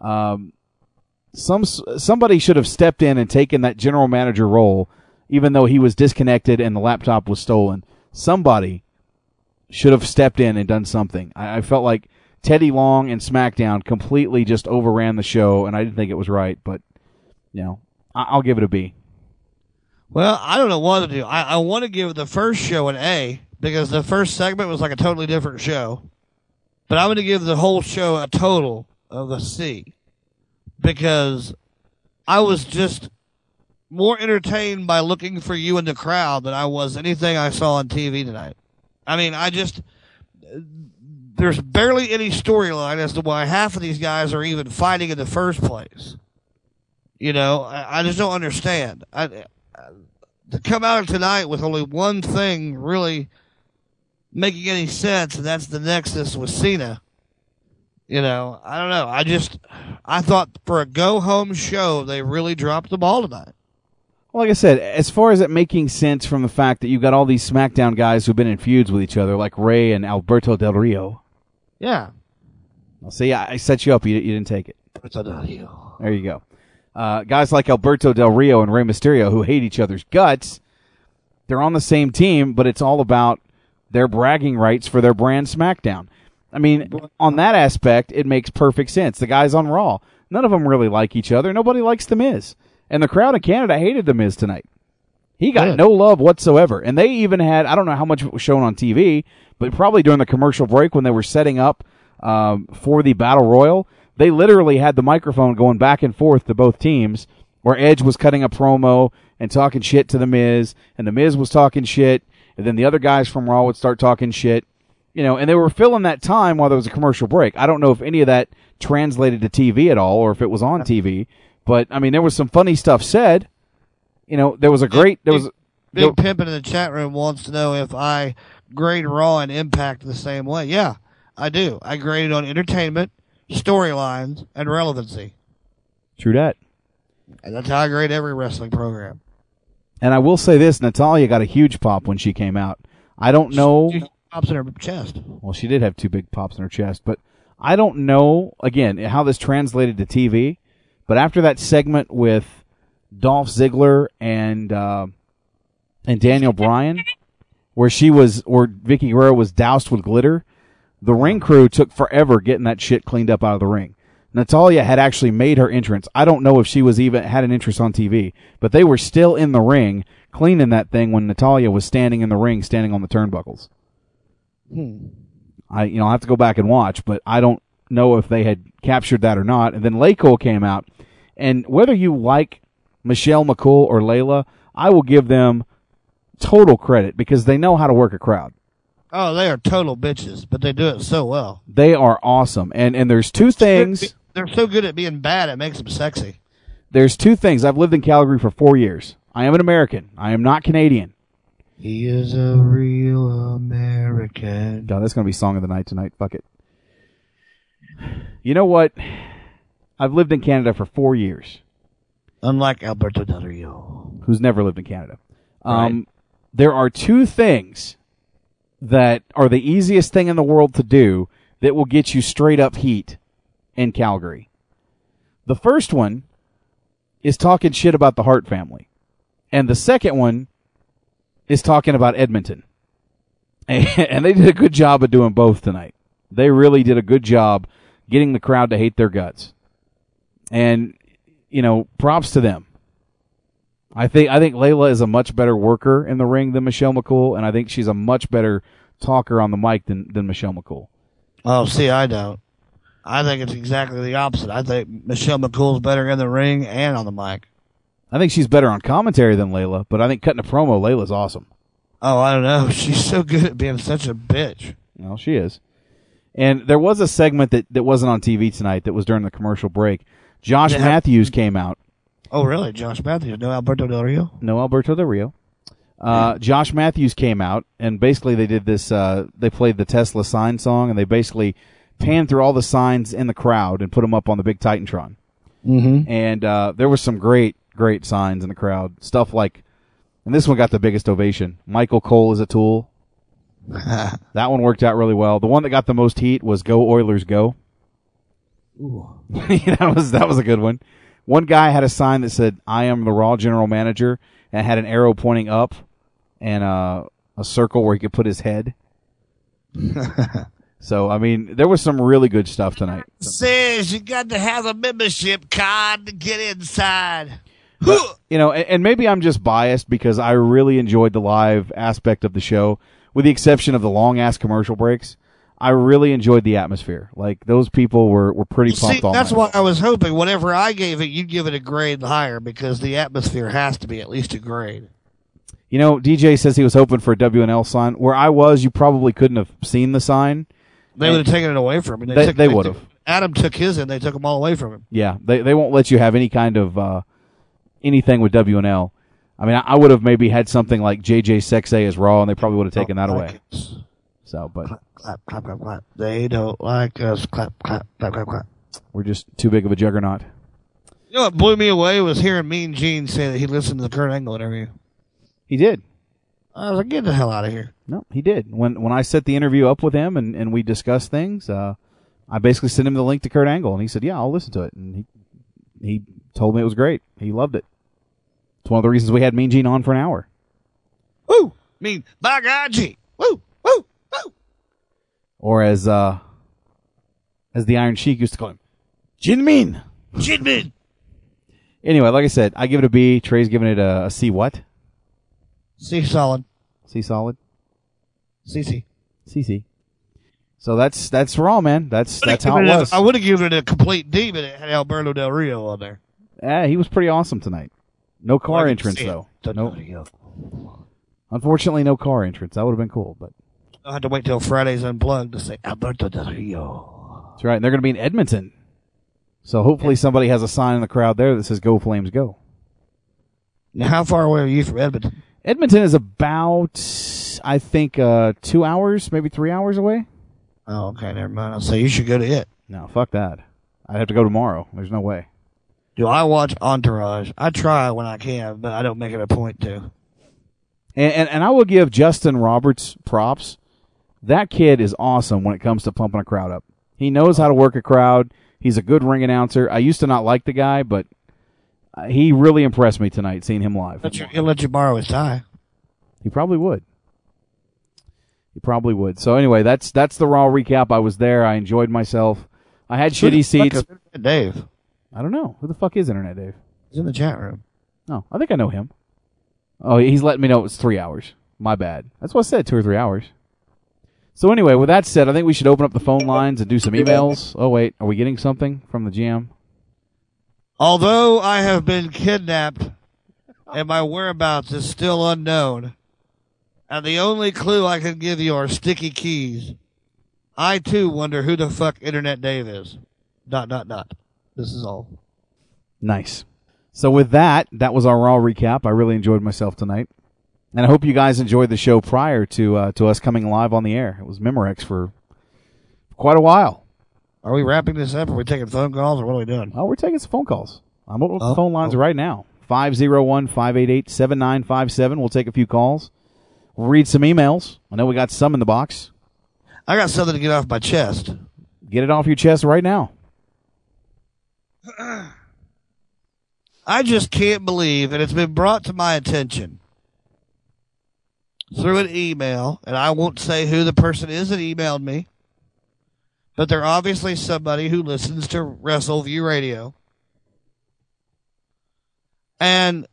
um, some somebody should have stepped in and taken that general manager role, even though he was disconnected and the laptop was stolen. Somebody should have stepped in and done something. I, I felt like Teddy Long and SmackDown completely just overran the show, and I didn't think it was right. But you know, I, I'll give it a B. Well, I don't know what to do. I, I want to give the first show an A because the first segment was like a totally different show. But I'm going to give the whole show a total of the sea because I was just more entertained by looking for you in the crowd than I was anything I saw on TV tonight. I mean, I just there's barely any storyline as to why half of these guys are even fighting in the first place. You know, I, I just don't understand. I, to come out tonight with only one thing really making any sense, and that's the Nexus with Cena. You know, I don't know. I just, I thought for a go home show, they really dropped the ball tonight. Well, like I said, as far as it making sense from the fact that you've got all these SmackDown guys who've been in feuds with each other, like Rey and Alberto Del Rio. Yeah. Well, see, I, I set you up. You, you didn't take it. Alberto Del Rio. There you go. Uh, guys like Alberto Del Rio and Rey Mysterio who hate each other's guts. They're on the same team, but it's all about their bragging rights for their brand SmackDown. I mean, on that aspect, it makes perfect sense. The guys on Raw, none of them really like each other. Nobody likes The Miz. And the crowd in Canada hated The Miz tonight. He got Good. no love whatsoever. And they even had, I don't know how much it was shown on TV, but probably during the commercial break when they were setting up um, for the Battle Royal, they literally had the microphone going back and forth to both teams where Edge was cutting a promo and talking shit to The Miz, and The Miz was talking shit, and then the other guys from Raw would start talking shit. You know, and they were filling that time while there was a commercial break. I don't know if any of that translated to TV at all or if it was on TV, but I mean, there was some funny stuff said. You know, there was a great, there was, Big Pimpin' in the chat room wants to know if I grade Raw and Impact the same way. Yeah, I do. I grade it on entertainment, storylines, and relevancy. true that. And that's how I grade every wrestling program. And I will say this: Natalya got a huge pop when she came out. I don't know. Pops in her chest. Well, she did have two big pops in her chest, but I don't know again how this translated to TV. But after that segment with Dolph Ziggler and uh, and Daniel Bryan, where she was, where Vickie Guerrero was doused with glitter, the ring crew took forever getting that shit cleaned up out of the ring. Natalya had actually made her entrance. I don't know if she was even had an entrance on TV, but they were still in the ring cleaning that thing when Natalya was standing in the ring, standing on the turnbuckles. Hmm. I you know I have to go back and watch, but I don't know if they had captured that or not. And then LayCool came out, and whether you like Michelle McCool or Layla, I will give them total credit because they know how to work a crowd. Oh, they are total bitches, but they do it so well. They are awesome, and and there's two things. They're so good at being bad, it makes them sexy. There's two things. I've lived in Calgary for four years. I am an American. I am not Canadian. He is a real American. God, that's gonna be song of the night tonight. Fuck it. You know what? I've lived in Canada for four years. Unlike Alberto Del Rio. who's never lived in Canada. Um, There are two things that are the easiest thing in the world to do that will get you straight up heat in Calgary. The first one is talking shit about the Hart family. And the second one is talking about Edmonton. And they did a good job of doing both tonight. They really did a good job getting the crowd to hate their guts. And, you know, props to them. I think I think Layla is a much better worker in the ring than Michelle McCool, and I think she's a much better talker on the mic than, than Michelle McCool. Oh, see, I don't. I think it's exactly the opposite. I think Michelle McCool's better in the ring and on the mic. I think she's better on commentary than Layla, but I think cutting a promo, Layla's awesome. Oh, I don't know. She's so good at being such a bitch. Well, she is. And there was a segment that, that wasn't on TV tonight that was during the commercial break. Josh Yeah. Mathews came out. Oh, really? Josh Mathews, no Alberto Del Rio? No Alberto Del Rio. Uh, Josh Mathews came out, and basically they did this. Uh, they played the Tesla sign song, and they basically panned through all the signs in the crowd and put them up on the big Titantron. Mm-hmm. And uh, there was some great, great signs in the crowd. Stuff like, and this one got the biggest ovation. Michael Cole is a tool. that one worked out really well. The one that got the most heat was "Go Oilers, Go." Ooh, that was that was a good one. One guy had a sign that said "I am the Raw General Manager" and had an arrow pointing up and uh, a circle where he could put his head. so I mean, there was some really good stuff tonight. Says you got to have a membership card to get inside. You know, and, and maybe I'm just biased because I really enjoyed the live aspect of the show, with the exception of the long ass commercial breaks. I really enjoyed the atmosphere. Like those people were, were pretty pumped See, that's why I was hoping whenever I gave it, you'd give it a grade higher because the atmosphere has to be at least a grade. You know, DJ says he was hoping for a WNL sign. Where I was, you probably couldn't have seen the sign. They would have taken it away from him. They- took- they took- would've. Adam took his and they took them all away from him. Yeah, they they won't let you have any kind of uh, anything with WNL. I mean, I, I would have maybe had something like JJ Sexay as Raw, and they probably would have taken that away. So, but Clap, clap, clap, clap. They don't like us. Clap, clap, clap, clap, clap. we're just too big of a juggernaut. You know what blew me away was hearing Mean Gene say that he listened to the Kurt Angle interview. He did. I was like, get the hell out of here. No, he did. When when I set the interview up with him and, and we discussed things, uh, I basically sent him the link to Kurt Angle, and he said, "Yeah, I'll listen to it." And he he told me it was great. He loved it. It's one of the reasons we had Mean Gene on for an hour. Woo! Mean, by God, G. Woo! Woo! Or as uh, as the Iron Sheik used to call him, Jin Min. Jin Min. Anyway, like I said, I give it a B. Trey's giving it a, a C. What? C solid. C solid. CC. CC. So that's that's Raw, man. That's that's how it was. I would have given it a complete D, but it had Alberto Del Rio on there. Yeah, he was pretty awesome tonight. No car can entrance though. No, unfortunately, no car entrance. That would have been cool, but I had to wait till Friday's unplugged to say Alberto Del Rio. that's right. And they're going to be in Edmonton, so hopefully somebody has a sign in the crowd there that says "Go Flames, Go." Now, how far away are you from Edmonton? Edmonton is about, I think, uh, two hours, maybe three hours away. Oh, okay, never mind. I'll say you should go to it. No, fuck that. I'd have to go tomorrow. There's no way. Do I watch Entourage? I try when I can, but I don't make it a point to. And, and and I will give Justin Roberts props. That kid is awesome when it comes to pumping a crowd up. He knows how to work a crowd. He's a good ring announcer. I used to not like the guy, but uh, he really impressed me tonight seeing him live. Let you, he'll let you borrow his tie. He probably would. Probably would. So anyway, that's that's the raw recap. I was there. I enjoyed myself. I had Who the shitty fuck seats. is Internet Dave. I don't know who the fuck is Internet Dave. He's in the chat room. No, I think I know him. Oh, he's letting me know it's three hours. My bad. That's what I said, two or three hours. So anyway, with that said, I think we should open up the phone lines and do some emails. Oh wait, are we getting something from the GM? Although I have been kidnapped and my whereabouts is still unknown, and the only clue I can give you are sticky keys, I too wonder who the fuck Internet Dave is. Dot dot dot. This is all. Nice. So with that, that was our raw recap. I really enjoyed myself tonight, and I hope you guys enjoyed the show prior to uh, to us coming live on the air. It was Memorex for quite a while. Are we wrapping this up? Are we taking phone calls or what are we doing? Oh, we're taking some phone calls. I'm up Oh, the phone lines right now. 501-588-7957. We'll take a few calls. Read some emails. I know we got some in the box. I got something to get off my chest. Get it off your chest right now. I just can't believe, and it's been brought to my attention through an email, and I won't say who the person is that emailed me, but they're obviously somebody who listens to WrestleView Radio. And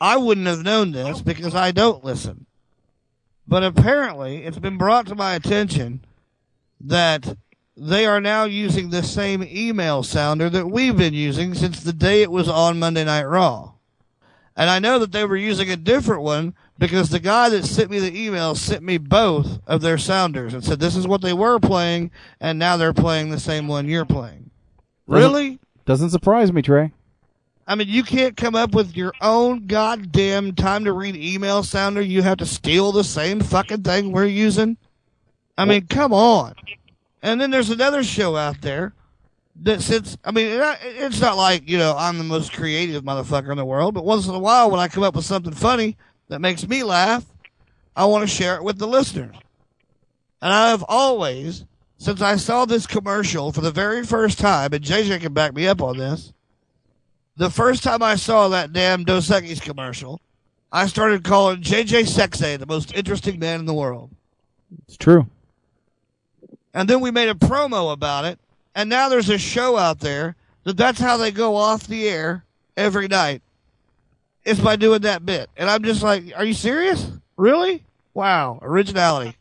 I wouldn't have known this because I don't listen. But apparently, it's been brought to my attention that they are now using the same email sounder that we've been using since the day it was on Monday Night Raw. And I know that they were using a different one because the guy that sent me the email sent me both of their sounders and said this is what they were playing and now they're playing the same one you're playing. Really? Doesn't surprise me, Trey. I mean, you can't come up with your own goddamn time to read email sounder. You have to steal the same fucking thing we're using. I mean, come on. And then there's another show out there that sits. I mean, it's not like you know I'm the most creative motherfucker in the world, but once in a while when I come up with something funny that makes me laugh, I want to share it with the listeners. And I've always, since I saw this commercial for the very first time, and JJ can back me up on this, the first time I saw that damn Dos Equis commercial, I started calling JJ Sexay the most interesting man in the world. It's true. And then we made a promo about it, and now there's a show out there that that's how they go off the air every night. It's by doing that bit. And I'm just like, are you serious? Really? Wow, originality.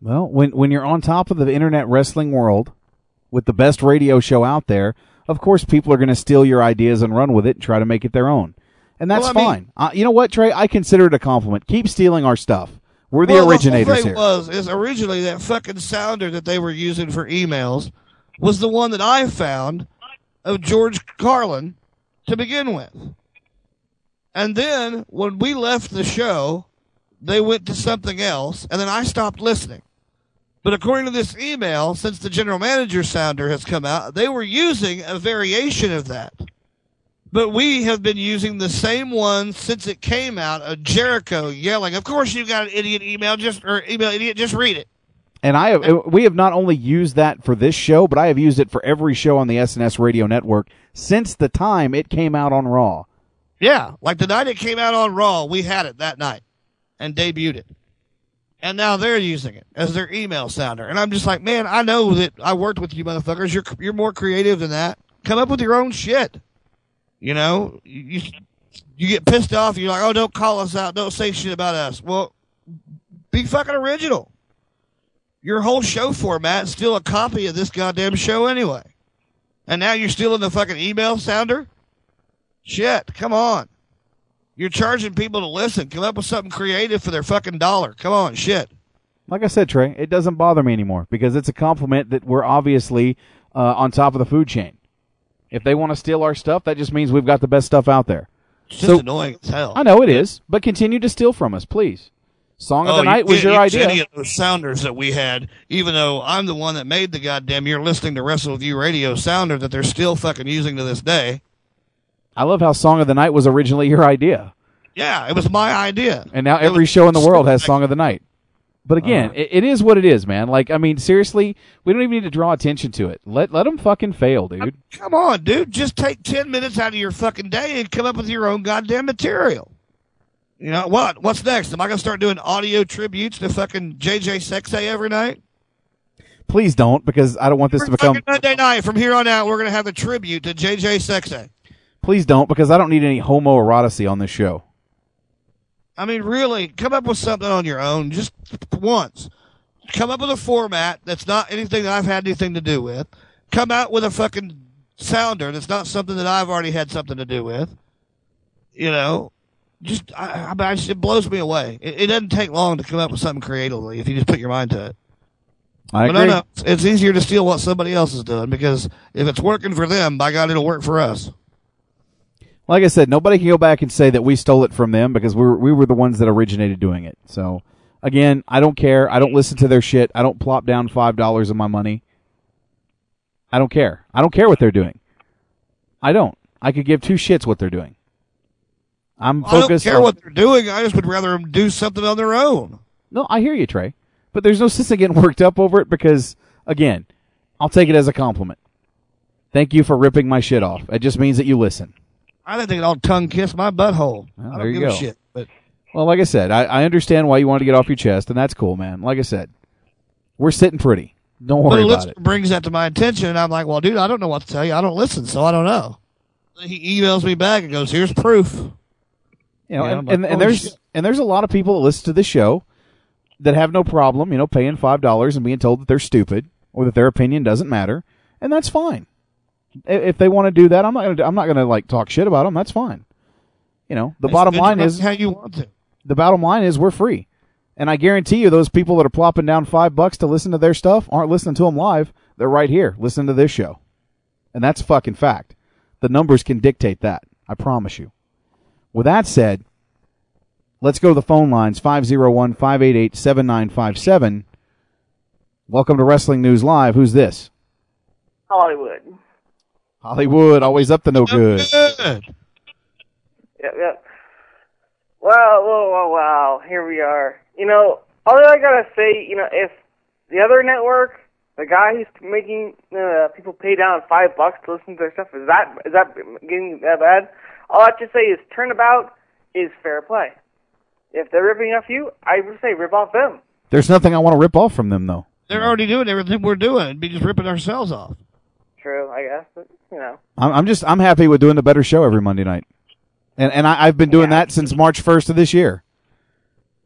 Well, when when you're on top of the internet wrestling world with the best radio show out there, of course people are going to steal your ideas and run with it and try to make it their own. And that's Well, I mean- fine. uh, you know what, Trey? I consider it a compliment. Keep stealing our stuff. We're the Well, originators the here. was is originally that fucking sounder that they were using for emails was the one that I found of George Carlin to begin with. And then when we left the show, they went to something else, and then I stopped listening. But according to this email, since the general manager sounder has come out, they were using a variation of that. But we have been using the same one since it came out of Jericho yelling, Of course you got an idiot email, just or email idiot, just read it. And I have, we have not only used that for this show, but I have used it for every show on the SNS radio network since the time it came out on Raw. Yeah, like the night it came out on Raw, we had it that night and debuted it. And now they're using it as their email sounder. And I'm just like, man, I know that I worked with you motherfuckers. You're you're more creative than that. Come up with your own shit. You know, you you get pissed off. You're like, oh, don't call us out. Don't say shit about us. Well, be fucking original. Your whole show format is still a copy of this goddamn show anyway. And now you're stealing the fucking email sounder? Shit, come on. You're charging people to listen. Come up with something creative for their fucking dollar. Come on, shit. Like I said, Trey, it doesn't bother me anymore because it's a compliment that we're obviously uh, on top of the food chain. If they want to steal our stuff, that just means we've got the best stuff out there. It's just annoying as hell. I know it is, but continue to steal from us, please. Song of the Oh, night you was your use idea. Any of those sounders that we had, even though I'm the one that made the goddamn "You're listening to WrestleView Radio" sounder that they're still fucking using to this day. I love how Song of the Night was originally your idea. Yeah, it was my idea. And now It every was- show in the world has Song of the Night. But again, Uh-huh. it, it is what it is, man. Like, I mean, seriously, we don't even need to draw attention to it. Let let them fucking fail, dude. Come on, dude. Just take 10 minutes out of your fucking day and come up with your own goddamn material. You know, what? What's next? Am I going to start doing audio tributes to fucking JJ Sexay every night? Please don't, because I don't want this to become. Monday night, from here on out, we're going to have a tribute to JJ Sexay. Please don't, because I don't need any homoeroticy on this show. I mean, really, come up with something on your own, just once. Come up with a format that's not anything that I've had anything to do with. Come out with a fucking sounder that's not something that I've already had something to do with. You know, just I, I, just, it blows me away. It, it doesn't take long to come up with something creatively if you just put your mind to it. I but agree. no, no, it's- it's easier to steal what somebody else is doing because if it's working for them, by God, it'll work for us. Like I said, nobody can go back and say that we stole it from them because we were, we were the ones that originated doing it. So, again, I don't care. I don't listen to their shit. I don't plop down five dollars of my money. I don't care. I don't care what they're doing. I don't. I could give two shits what they're doing. I'm I don't care on- what they're doing. I just would rather them do something on their own. No, I hear you, Trey. But there's no sense in getting worked up over it because, again, I'll take it as a compliment. Thank you for ripping my shit off. It just means that you listen. I didn't think they can all tongue kiss my butthole. I don't there you give go. a shit. But Well, like I said, I, I understand why you want to get off your chest, and that's cool, man. Like I said, we're sitting pretty. Don't worry about it. brings that to my attention, and I'm like, well, dude, I don't know what to tell you. I don't listen, so I don't know. He emails me back and goes, "Here's proof." You know, Yeah, and, like, and, and there's shit. and there's a lot of people that listen to the show that have no problem, you know, paying five dollars and being told that they're stupid or that their opinion doesn't matter, and that's fine. I- If they want to do that, I'm not gonna. I'm not gonna like talk shit about them. That's fine. You know, the It's bottom good line is how you want to. the bottom line is we're free, and I guarantee you, those people that are plopping down five bucks to listen to their stuff aren't listening to them live. They're right here listening to this show, and that's a fucking fact. The numbers can dictate that. I promise you. With that said, let's go to the phone lines 501 588 7957. Welcome to Wrestling News Live. Who's this? Hollywood. Hollywood, always up to no good. Yep, yep. Wow, wow, wow, wow. Here we are. You know, all I gotta say, you know, if the other network, the guy who's making uh, people pay down five bucks to listen to their stuff, is that is that getting that bad? All I have to say is turnabout is fair play. If they're ripping off you, I would say rip off them. There's nothing I want to rip off from them, though. They're already doing everything we're doing. It'd be just ripping ourselves off. True, I guess, but you know. I'm, I'm just I'm happy with doing the better show every Monday night, and and I, I've been doing that since March 1st of this year,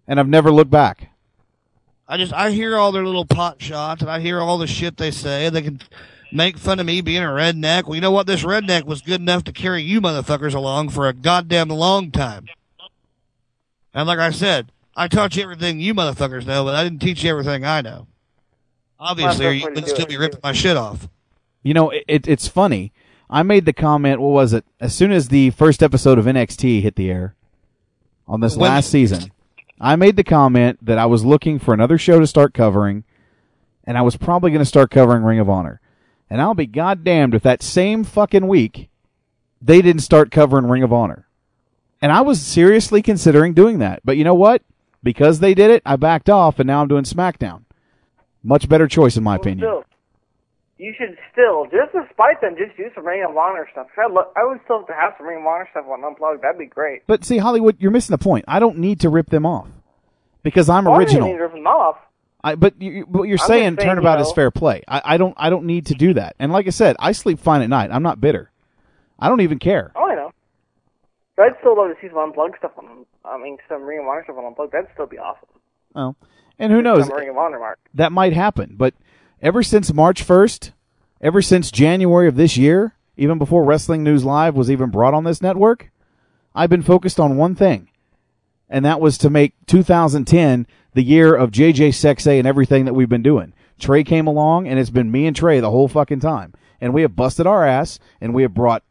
and I've never looked back. I just I hear all their little pot shots, and I hear all the shit they say. They can make fun of me being a redneck. Well, you know what? This redneck was good enough to carry you motherfuckers along for a goddamn long time. And like I said, I taught you everything you motherfuckers know, but I didn't teach you everything I know. Obviously, you Well, would still be ripping my shit off. You know, it, it, it's funny. I made the comment. What was it? As soon as the first episode of NXT hit the air on this When- last season, I made the comment that I was looking for another show to start covering and I was probably going to start covering Ring of Honor. And I'll be goddamned if that same fucking week they didn't start covering Ring of Honor. And I was seriously considering doing that. But you know what? Because they did it, I backed off and now I'm doing SmackDown. Much better choice in my opinion. You should still, just despite them, just do some Ring of Honor stuff. I, lo- I would still have to have some Ring of Honor stuff on Unplugged. That'd be great. But see, Hollywood, you're missing the point. I don't need to rip them off because I'm Well, I didn't need to rip them off. I, but you, what you're I'm saying, saying, turnabout you is fair play. I, I don't, I don't need to do that. And like I said, I sleep fine at night. I'm not bitter. I don't even care. Oh, I know. But I'd still love to see some Unplugged stuff on. I mean, some Ring of Honor stuff on Unplugged. That'd still be awesome. Well, and who knows? Ring of Honor mark. That might happen. But ever since March 1st, ever since January of this year, even before Wrestling News Live was even brought on this network, I've been focused on one thing, and that was to make 2010 the year of JJ Sexay and everything that we've been doing. Trey came along, and it's been me and Trey the whole fucking time, and we have busted our ass, and we have brought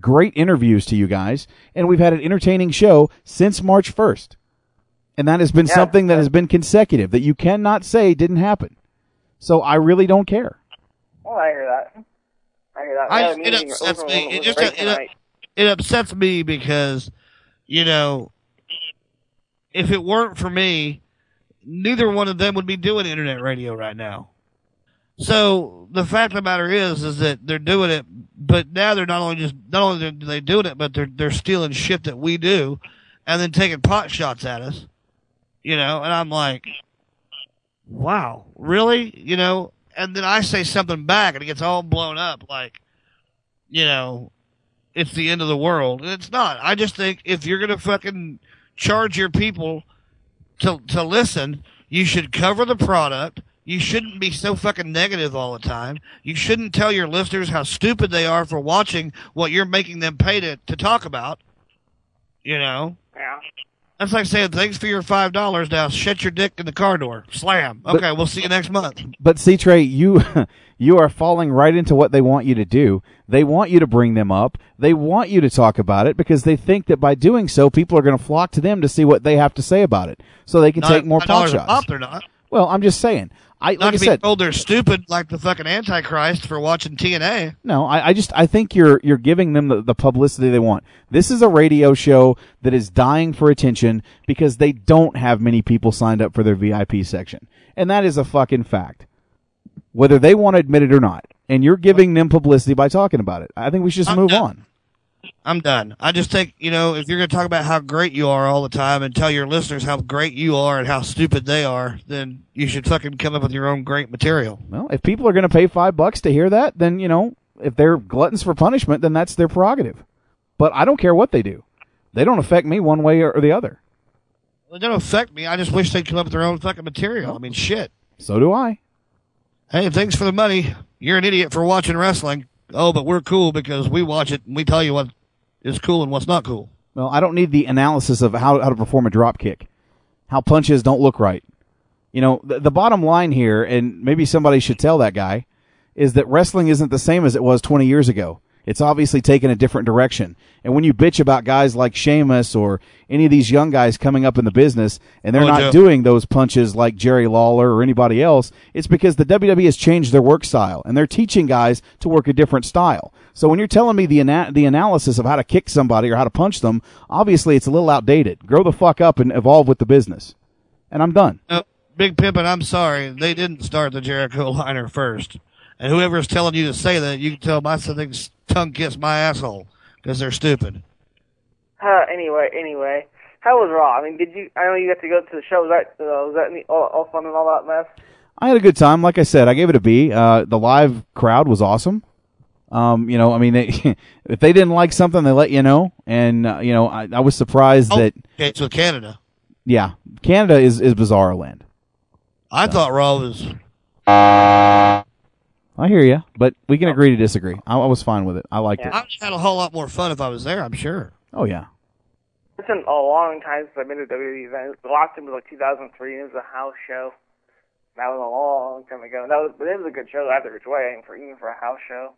great interviews to you guys, and we've had an entertaining show since March 1st. And that has been Yeah, something that has been consecutive that you cannot say didn't happen. So I really don't care. Well, I hear that. I hear that. I, it upsets me. It just it, it upsets me because, you know, if it weren't for me, neither one of them would be doing internet radio right now. So the fact of the matter is, is that they're doing it, but now they're not only just not only are they doing it, but they're they're stealing shit that we do, and then taking pot shots at us. You know, and I'm like, wow, really? You know, and then I say something back, and it gets all blown up, like, you know, it's the end of the world. And it's not. I just think if you're gonna fucking charge your people to to listen, you should cover the product. You shouldn't be so fucking negative all the time. You shouldn't tell your listeners how stupid they are for watching what you're making them pay to, to talk about. You know? Yeah. That's like saying, thanks for your five dollars now, shut your dick in the car door. Slam. But- Okay, we'll see you next month. But see, Trey, you you are falling right into what they want you to do. They want you to bring them up. They want you to talk about it because they think that by doing so, people are going to flock to them to see what they have to say about it, so they can Not- take more pot shots. pop, they're not. Well, I'm just saying. I Not like I to be told they're stupid like the fucking Antichrist for watching TNA. No, I, I just I think you're you're giving them the, the publicity they want. This is a radio show that is dying for attention because they don't have many people signed up for their VIP section, and that is a fucking fact, whether they want to admit it or not. And you're giving them publicity by talking about it. I think we should just I'm move done. on. I'm done. I just think, you know, if you're going to talk about how great you are all the time and tell your listeners how great you are and how stupid they are, then you should fucking come up with your own great material. Well, if people are going to pay five bucks to hear that, then you know if they're gluttons for punishment, then that's their prerogative. But I don't care what they do; they don't affect me one way or, or the other. They don't affect me. I just wish they'd come up with their own fucking material. I mean, shit. So do I. Hey, thanks for the money. You're an idiot for watching wrestling. Oh, but we're cool because we watch it and we tell you what is cool and what's not cool. Well, I don't need the analysis of how, how to perform a drop kick, how punches don't look right. You know, the, the bottom line here, and maybe somebody should tell that guy, is that wrestling isn't the same as it was 20 years ago. It's obviously taken a different direction. And when you bitch about guys like Sheamus or any of these young guys coming up in the business and they're Oh, not Joe. doing those punches like Jerry Lawler or anybody else, it's because the WWE has changed their work style and they're teaching guys to work a different style. So when you're telling me the ana- the analysis of how to kick somebody or how to punch them, obviously it's a little outdated. Grow the fuck up and evolve with the business. And I'm done. Uh, Big Pimpin', I'm sorry. They didn't start the Jericho liner first. And whoever's telling you to say that, you can tell my something's tongue kiss my asshole because they're stupid. Uh, anyway, anyway, how was Raw? I mean, did you? I know you got to go to the show. Was that uh, was that any, all, all fun and all that mess? I had a good time. Like I said, I gave it a B. Uh, the live crowd was awesome. Um, you know, I mean, they, if they didn't like something, they let you know. And uh, you know, I, I was surprised that Okay, it's with Canada. yeah, Canada is is bizarre land. I thought Raw was. I hear you, but we can agree to disagree. I, I was fine with it. I liked it. I would have had a whole lot more fun if I was there, I'm sure. Oh yeah. It's been a long time since I've been to a WWE event. The last time was like 2003, and it was a house show. That was a long time ago. That was, but it was a good show either which way, even for even for a house show.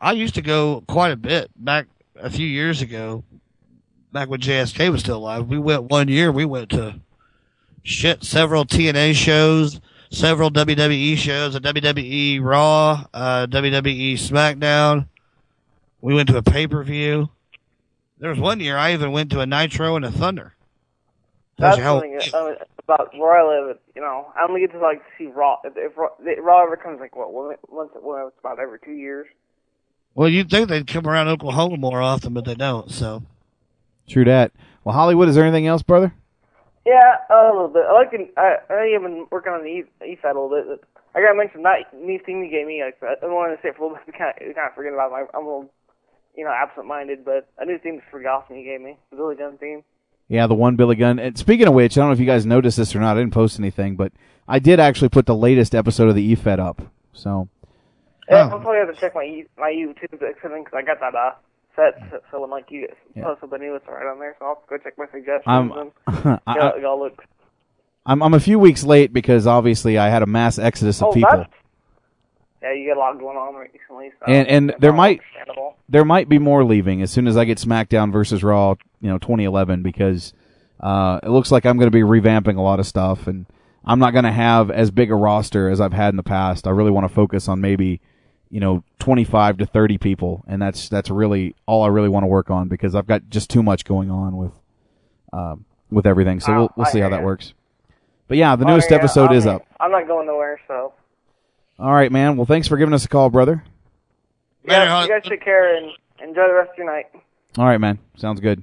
I used to go quite a bit back a few years ago, back when JSK was still alive. We went one year. We went to shit several TNA shows, several WWE shows, a WWE Raw, uh, WWE SmackDown. We went to a pay per view. There was one year I even went to a Nitro and a Thunder. That's how- uh, about where I live. You know, I only get to like see Raw. If, if Raw, if Raw ever comes, like what once, once well, it's about every two years. Well, you'd think they'd come around Oklahoma more often, but they don't. So True that. Well, Hollywood, is there anything else, brother? Yeah, a little bit. I like. the- I I have been working on the east side a little bit. I gotta mention that new thing you gave me. Like, I don't want to say it for a little bit. Kind of, kind of forget about my. I'm a little, you know, absent-minded, but a new theme for Gotham you gave me. The Billy Gunn theme. Yeah, the one Billy Gunn. And speaking of which, I don't know if you guys noticed this or not. I didn't post anything, but I did actually put the latest episode of the E Fed up. So, Yeah, I'll probably have to check my my YouTube because I got that uh set. So, when like you Yeah. post something new, it's right on there. So I'll go check my suggestions I'm- and I- y'all look. I'm I'm a few weeks late because obviously I had a mass exodus of Oh, people. yeah. You got a lot going on recently. So and and there might there might be more leaving as soon as I get SmackDown versus Raw, you know, 2011 because uh, it looks like I'm going to be revamping a lot of stuff and I'm not going to have as big a roster as I've had in the past. I really want to focus on maybe you know 25 to 30 people and that's that's really all I really want to work on because I've got just too much going on with um, with everything. So Oh, we'll we'll I see how that ya. works. But yeah, the Oh, newest yeah, episode I'm- is up. I'm not going nowhere. So All right, man. Well, thanks for giving us a call, brother. yeah, you guys take care and enjoy the rest of your night. All right, man. Sounds good.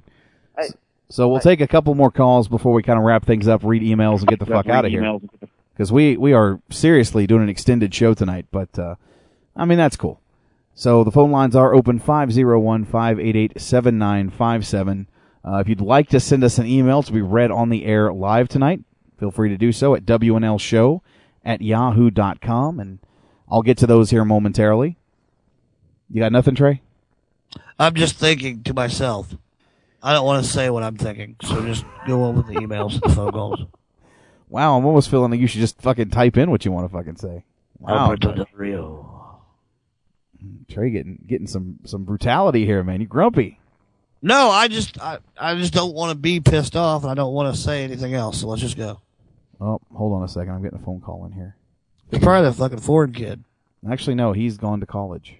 Hey. So we'll take a couple more calls before we kind of wrap things up, read emails, and get the fuck out of here. Because we we are seriously doing an extended show tonight, but uh, I mean that's cool. So the phone lines are open 501-588-7957. Uh, if you'd like to send us an email to be read on the air live tonight, feel free to do so at wnlshow at yahoo.com, and I'll get to those here momentarily. You got nothing, Trey? I'm just thinking to myself. I don't want to say what I'm thinking, so just go on with the emails and the phone calls. Wow, I'm almost feeling like you should just fucking type in what you want to fucking say. Wow, Alberto Del Rio. Trey getting getting some some brutality here, man. You grumpy. No, I just I, I just don't want to be pissed off, and I don't want to say anything else. So let's just go. Oh, hold on a second. I'm getting a phone call in here. It's probably the fucking foreign kid. Actually, no. He's gone to college.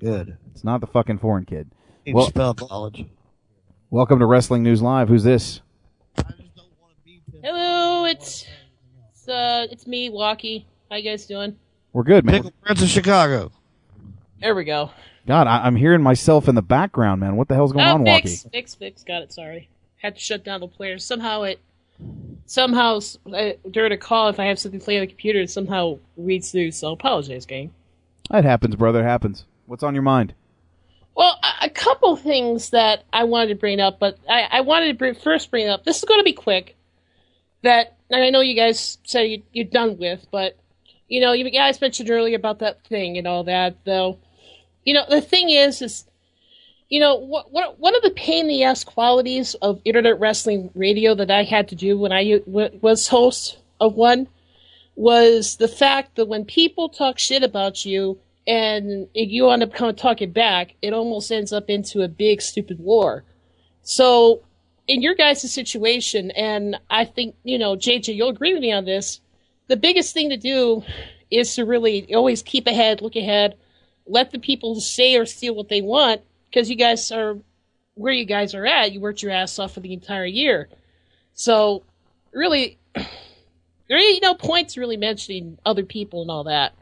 Good. It's not the fucking foreign kid. He Well, spell college. welcome to Wrestling News Live. Who's this? Hello, it's it's uh it's me, Walkie. How you guys doing? We're good, man. Pickle Prince of Chicago. There we go. God, I, I'm hearing myself in the background, man. What the hell's going oh, on, fix, Walkie? fix, fix. Got it. Sorry, had to shut down the player. Somehow it, somehow uh, during a call, if I have something playing on the computer, it somehow reads through. So apologize, gang. That happens, brother. It happens. What's on your mind? Well, a, a couple things that I wanted to bring up, but I, I wanted to bring, first bring up. This is going to be quick. That and I know you guys said you, you're done with, but you know, you guys mentioned earlier about that thing and all that. Though, you know, the thing is, is you know, what, what one of the pain in the ass qualities of internet wrestling radio that I had to do when I w- was host of one was the fact that when people talk shit about you and you end up kind of talking back, it almost ends up into a big stupid war. So, in your guys' situation, and I think you know, JJ, you'll agree with me on this. The biggest thing to do is to really always keep ahead, look ahead, let the people say or steal what they want, because you guys are where you guys are at. You worked your ass off for the entire year, so really, there ain't no point to really mentioning other people and all that.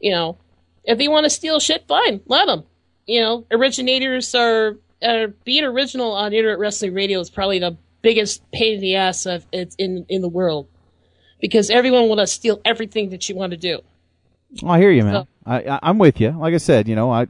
You know, if they want to steal shit, fine, let them. You know, originators are, are being original on internet wrestling radio is probably the biggest pain in the ass of it's in in the world because everyone want to steal everything that you want to do. I hear you, man. I, I I'm with you. Like I said, you know, I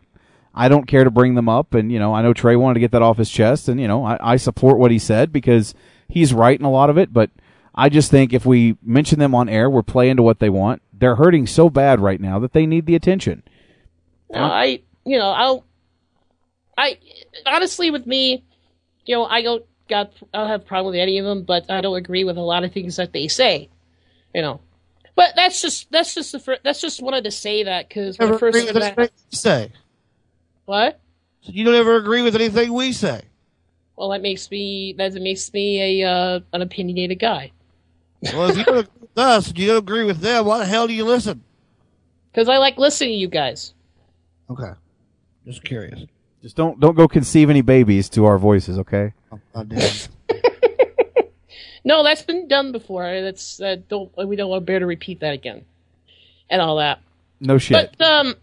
I don't care to bring them up, and you know, I know Trey wanted to get that off his chest, and you know, I, I support what he said because he's right in a lot of it. But I just think if we mention them on air, we're playing to what they want. They're hurting so bad right now that they need the attention. No, I, you know, I'll, I, honestly, with me, you know, I don't got, I don't have a problem with any of them, but I don't agree with a lot of things that they say, you know. But that's just, that's just the first, that's just wanted to say that because my first, agree with anything we say. what? You don't ever agree with anything we say. Well, that makes me, that makes me a, uh, an opinionated guy. Well, if you don't agree with us, and you don't agree with them, why the hell do you listen? Because I like listening to you guys. Okay. Just curious. Just don't don't go conceive any babies to our voices, okay? I did. No, that's been done before. That's uh, don't we don't want to bear to repeat that again, and all that. No shit. But um,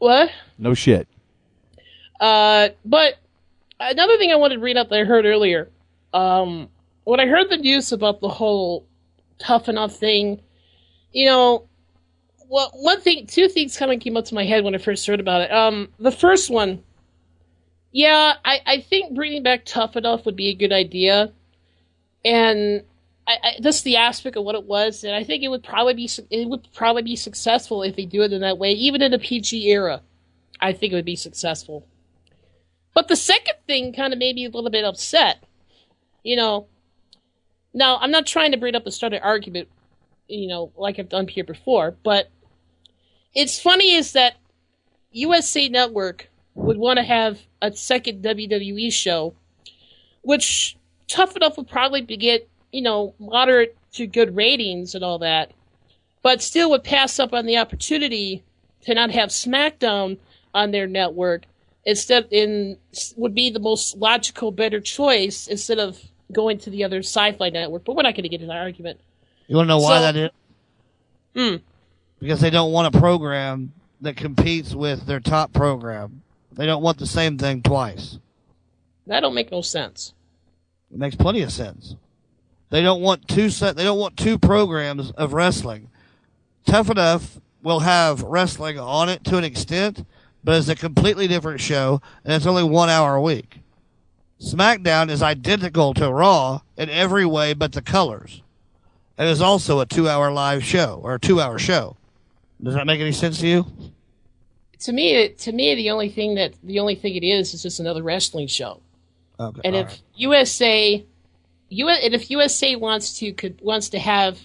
what? no shit. Uh, but another thing I wanted to read up that I heard earlier, um, when I heard the news about the whole tough enough thing, you know, well, one thing, two things kind of came up to my head when I first heard about it. Um, the first one, yeah, I, I think bringing back tough enough would be a good idea, and I, I, the aspect of what it was, and I think it would probably be it would probably be successful if they do it in that way, even in the PG era. I think it would be successful. But the second thing kind of made me a little bit upset. You know, now I'm not trying to bring up a started argument, you know, like I've done here before, but it's funny is that USA Network would want to have a second WWE show, which Tough Enough would probably be get, you know, moderate to good ratings and all that, but still would pass up on the opportunity to not have SmackDown on their network instead in would be the most logical, better choice instead of going to the other sci-fi network. But we're not going to get into that argument. You want to know why So- that is? Hmm. Because they don't want a program that competes with their top program. They don't want the same thing twice. That don't make no sense. It makes plenty of sense. They don't want two set. They don't want two programs of wrestling. Tough enough will have wrestling on it to an extent, but it's a completely different show, and it's only one hour a week. SmackDown is identical to Raw in every way but the colors. It is also a two-hour live show or a two-hour show. Does that make any sense to you? To me, to me, the only thing that the only thing it is is just another wrestling show. Okay. And if USA, U, and if USA wants to could wants to have,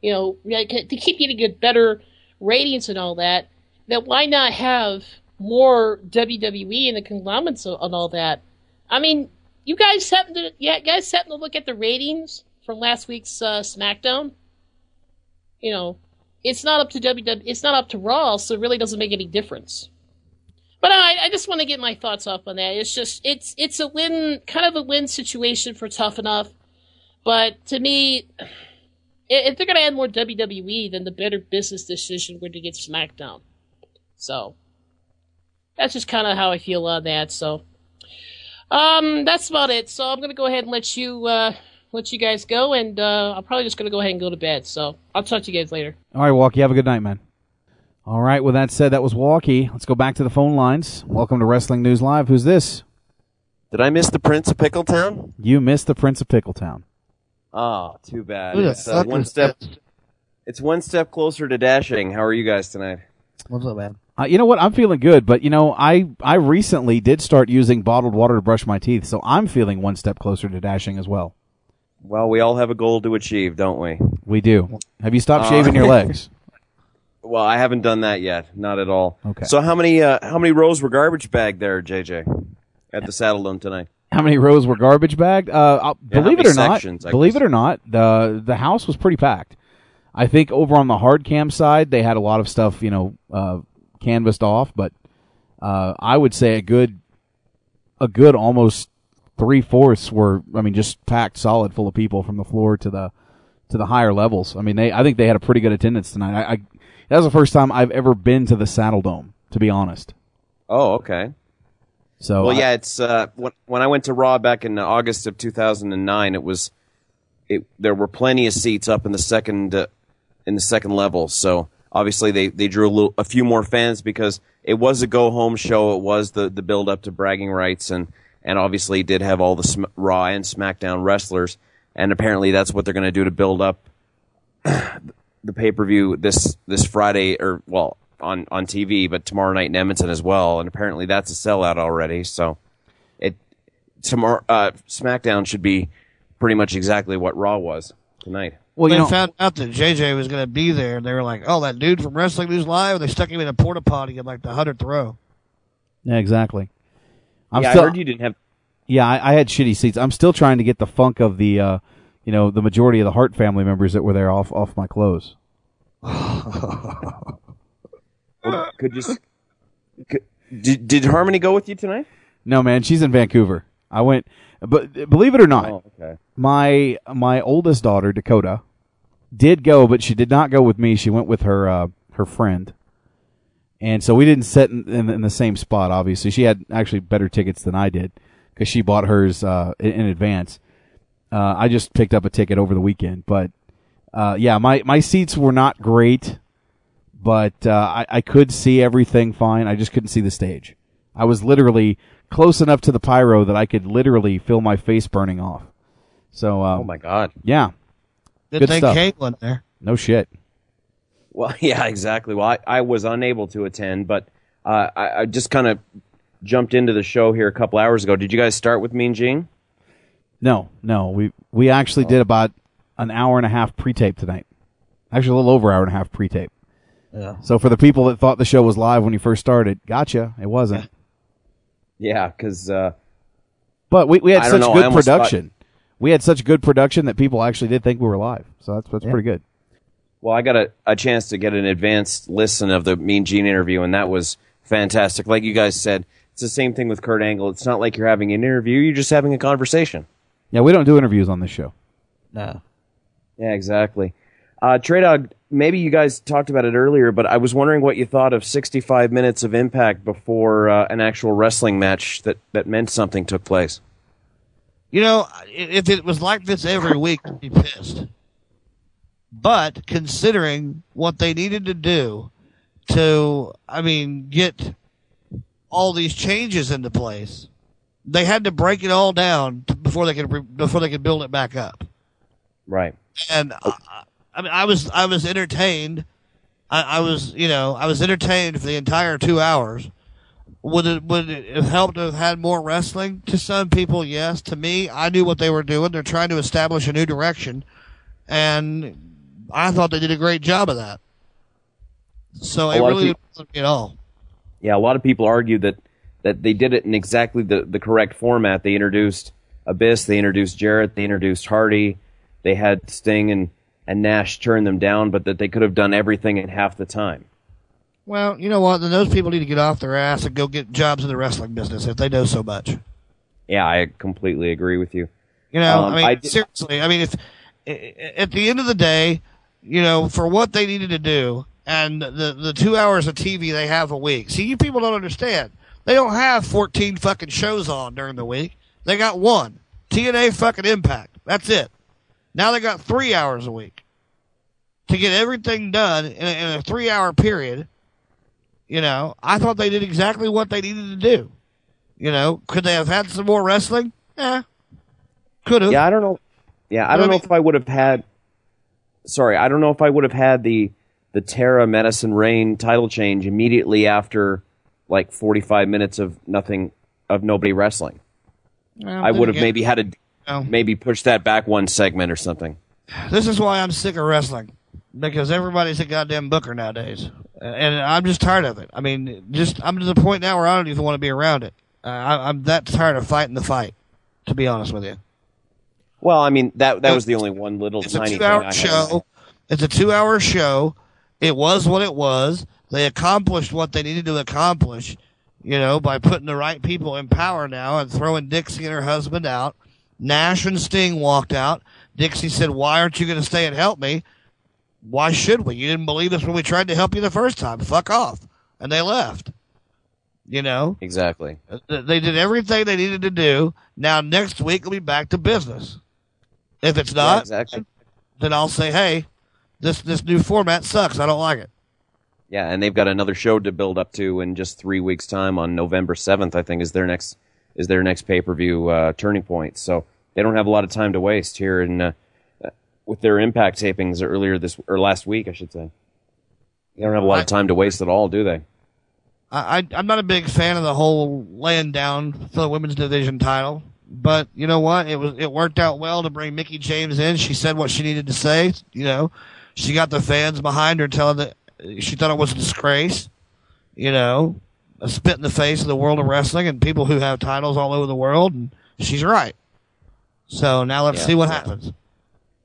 you know, like, to keep getting good, better ratings and all that, then why not have more WWE and the conglomerates and all that? I mean, you guys happen to, yeah, guys happen to look at the ratings from last week's uh, SmackDown. You know, it's not up to WWE, it's not up to Raw, so it really doesn't make any difference. But I, I just want to get my thoughts off on that. It's just it's it's a win, kind of a win situation for Tough Enough. But to me, if they're going to add more WWE, then the better business decision would to get SmackDown. So that's just kind of how I feel on that. So um, that's about it. So I'm going to go ahead and let you uh, let you guys go, and uh, I'm probably just going to go ahead and go to bed. So I'll talk to you guys later. All right, Walkie, have a good night, man. All right, with that said, that was Walkie. Let's go back to the phone lines. Welcome to Wrestling News Live. Who's this? Did I miss the Prince of Pickletown? You missed the Prince of Pickletown. Ah, too bad. Who It's uh, fuck one step. It's one step closer to dashing. How are you guys tonight? What's up, man? Uh, you know what? I'm feeling good, but you know, I I recently did start using bottled water to brush my teeth, so I'm feeling one step closer to dashing as well. Well, we all have a goal to achieve, don't we? We do. Have you stopped Uh, shaving your legs? Well, I haven't done that yet. Not at all. Okay. So how many uh, how many rows were garbage bagged there, JJ, at the Saddledome tonight? How many rows were garbage bagged? Uh, Yeah, believe it or not, sections, I believe guess. it or not, the the house was pretty packed. I think over on the hard cam side, they had a lot of stuff, you know, uh, canvassed off, but uh, I would say a good, a good almost three fourths were, I mean, just packed solid full of people from the floor to the to the higher levels. I mean, they, I think they had a pretty good attendance tonight. I, I that was the first time I've ever been to the Saddledome, to be honest. Oh, okay. So well, I- yeah, it's uh, when when I went to Raw back in August of 2009, it was it there were plenty of seats up in the second uh, in the second level. So obviously they they drew a little a few more fans because it was a go home show. It was the the build up to bragging rights and and obviously did have all the Sm- Raw and SmackDown wrestlers. And apparently that's what they're going to do to build up the pay per view this this Friday or well on on TV, but tomorrow night in Edmonton as well. And apparently that's a sellout already. So it tomorrow uh, SmackDown should be pretty much exactly what Raw was tonight. Well, they you know- found out that JJ was going to be there, and they were like, "Oh, that dude from Wrestling News Live." They stuck him in a porta potty in like the hundredth row. Yeah, exactly. I'm yeah, still, I heard you didn't have. Yeah, I, I had shitty seats. I'm still trying to get the funk of the uh, you know, the majority of the Hart family members that were there off off my clothes. Could you? Could, did Did Harmony go with you tonight? No, man, she's in Vancouver. I went, but believe it or not, Oh, okay. my my oldest daughter Dakota did go, but she did not go with me. She went with her uh, her friend, and so we didn't sit in, in, in the same spot. Obviously, she had actually better tickets than I did because she bought hers uh, in, in advance. Uh, I just picked up a ticket over the weekend, but uh, yeah, my my seats were not great, but uh, I, I could see everything fine. I just couldn't see the stage. I was literally close enough to the pyro that I could literally feel my face burning off. So, um, Oh my God. yeah, Good, Good thing stuff. Kate went there. no shit. Well, yeah, exactly. Well, I, I was unable to attend, but uh, I, I just kind of jumped into the show here a couple hours ago. Did you guys start with Mean Gene? No, no, we we actually did about an hour and a half pre-tape tonight. Actually, a little over hour and a half pre-tape. Yeah. So for the people that thought the show was live when you first started, gotcha, it wasn't. Yeah, because uh, But we, we had I don't such know, I good almost thought- production. We had such good production that people actually did think we were live. So that's that's pretty good. well, I got a, a chance to get an advanced listen of the Mean Gene interview, and that was fantastic. Like you guys said, it's the same thing with Kurt Angle. It's not like you're having an interview; you're just having a conversation. Yeah, we don't do interviews on this show. No. Yeah, exactly. Uh, TreyDawg, maybe you guys talked about it earlier, but I was wondering what you thought of 65 minutes of impact before uh, an actual wrestling match that, that meant something took place. You know, if it was like this every week, I'd be pissed. But considering what they needed to do to, I mean, get all these changes into place, they had to break it all down before they could re- before they could build it back up. Right. And I, I mean, I was I was entertained. I, I was you know I was entertained for the entire two hours. Would it would it have helped to have had more wrestling? To some people, yes. To me, I knew what they were doing. They're trying to establish a new direction, and I thought they did a great job of that. So A it really wasn't at all. Yeah, a lot of people argue that, that they did it in exactly the, the correct format. They introduced Abyss, they introduced Jarrett, they introduced Hardy, they had Sting and, and Nash turn them down, but that they could have done everything in half the time. Well, you know what? Then those people need to get off their ass and go get jobs in the wrestling business if they know so much. Yeah, I completely agree with you. You know, Um, I mean, I seriously. I mean, if at the end of the day, you know, for what they needed to do and the the two hours of TV they have a week. See, you people don't understand. They don't have fourteen fucking shows on during the week. They got one TNA fucking Impact. That's it. Now they got three hours a week to get everything done in a, in a three hour period. You know, I thought they did exactly what they needed to do. You know, could they have had some more wrestling? Yeah, could have. Yeah, I don't know. Yeah, I But don't I know if I would have had. Sorry, I don't know if I would have had the the Tara Madison Rayne title change immediately after like 45 minutes of nothing of nobody wrestling. Well, I would have maybe had to No. maybe push that back one segment or something. This is why I'm sick of wrestling because everybody's a goddamn booker nowadays, and I'm just tired of it. I mean, just I'm to the point now where I don't even want to be around it. Uh, I, I'm that tired of fighting the fight, to be honest with you. Well, I mean that that was the only one little It's a tiny thing I two-hour had. show. It's a two-hour show. It was what it was. They accomplished what they needed to accomplish, you know, by putting the right people in power now and throwing Dixie and her husband out. Nash and Sting walked out. Dixie said, "Why aren't you going to stay and help me?" Why should we? You didn't believe us when we tried to help you the first time. Fuck off. And they left. You know, Exactly. Uh, they did everything they needed to do. Now next week we'll be back to business. If it's Yeah, not, exactly. then I'll say, hey, this this new format sucks. I don't like it. Yeah, and they've got another show to build up to in just three weeks' time on November seventh. I think is their next is their next pay per view uh, turning point. So they don't have a lot of time to waste here in uh, with their Impact tapings earlier this or last week, I should say. They don't have a lot of time to waste at all, do they? I, I'm not a big fan of the whole laying down for the women's division title, but you know what? It was it worked out well to bring Mickie James in. She said what she needed to say. You know, she got the fans behind her, telling that she thought it was a disgrace. You know, a spit in the face of the world of wrestling and people who have titles all over the world, and she's right. So now let's Yeah, see what yeah. happens.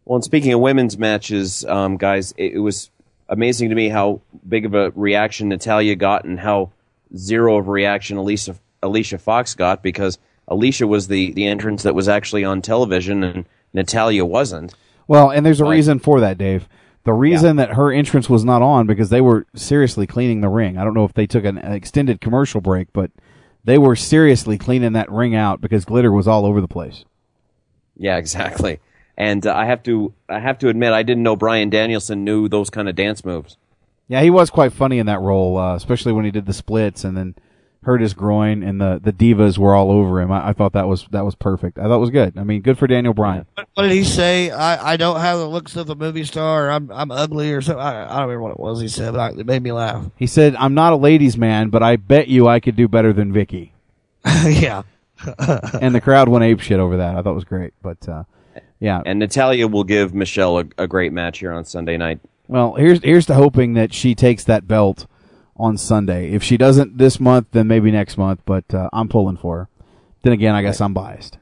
Well, and speaking of women's matches, um, guys, it, it was amazing to me how big of a reaction Natalya got and how zero of a reaction Alicia Alicia Fox got because Alicia was the the entrance that was actually on television and Natalya wasn't. Well, and there's a reason for that, Dave. The reason that her entrance was not on because they were seriously cleaning the ring. I don't know if they took an, an extended commercial break, but they were seriously cleaning that ring out because glitter was all over the place. Yeah, exactly. And uh, I have to I have to admit I didn't know Bryan Danielson knew those kind of dance moves. Yeah, he was quite funny in that role, uh, especially when he did the splits and then hurt his groin and the, the divas were all over him. I, I thought that was that was perfect. I thought it was good. I mean, good for Daniel Bryan. What did he say? I, I don't have the looks of a movie star. I'm I'm ugly or something. I, I don't remember what it was he said, but I, it made me laugh. He said, "I'm not a ladies' man, but I bet you I could do better than Vickie." yeah. and the crowd went ape shit over that. I thought it was great, but uh, yeah. And Natalya will give Michelle a, a great match here on Sunday night. Well, here's here's to hoping that she takes that belt on Sunday. If she doesn't this month, then maybe next month. But uh, I'm pulling for her. Then again, I guess I'm biased.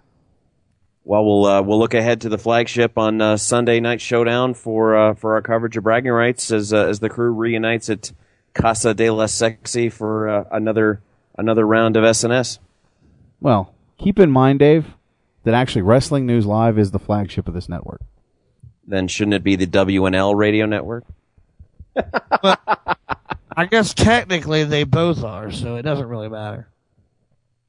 Well, we'll uh, we'll look ahead to the flagship on uh, Sunday Night Showdown for uh, for our coverage of bragging rights as uh, as the crew reunites at Casa de la Sexay for uh, another another round of SNS. Well, keep in mind, Dave, that actually Wrestling News Live is the flagship of this network. Then shouldn't it be the WNL radio network? I guess technically they both are, so it doesn't really matter.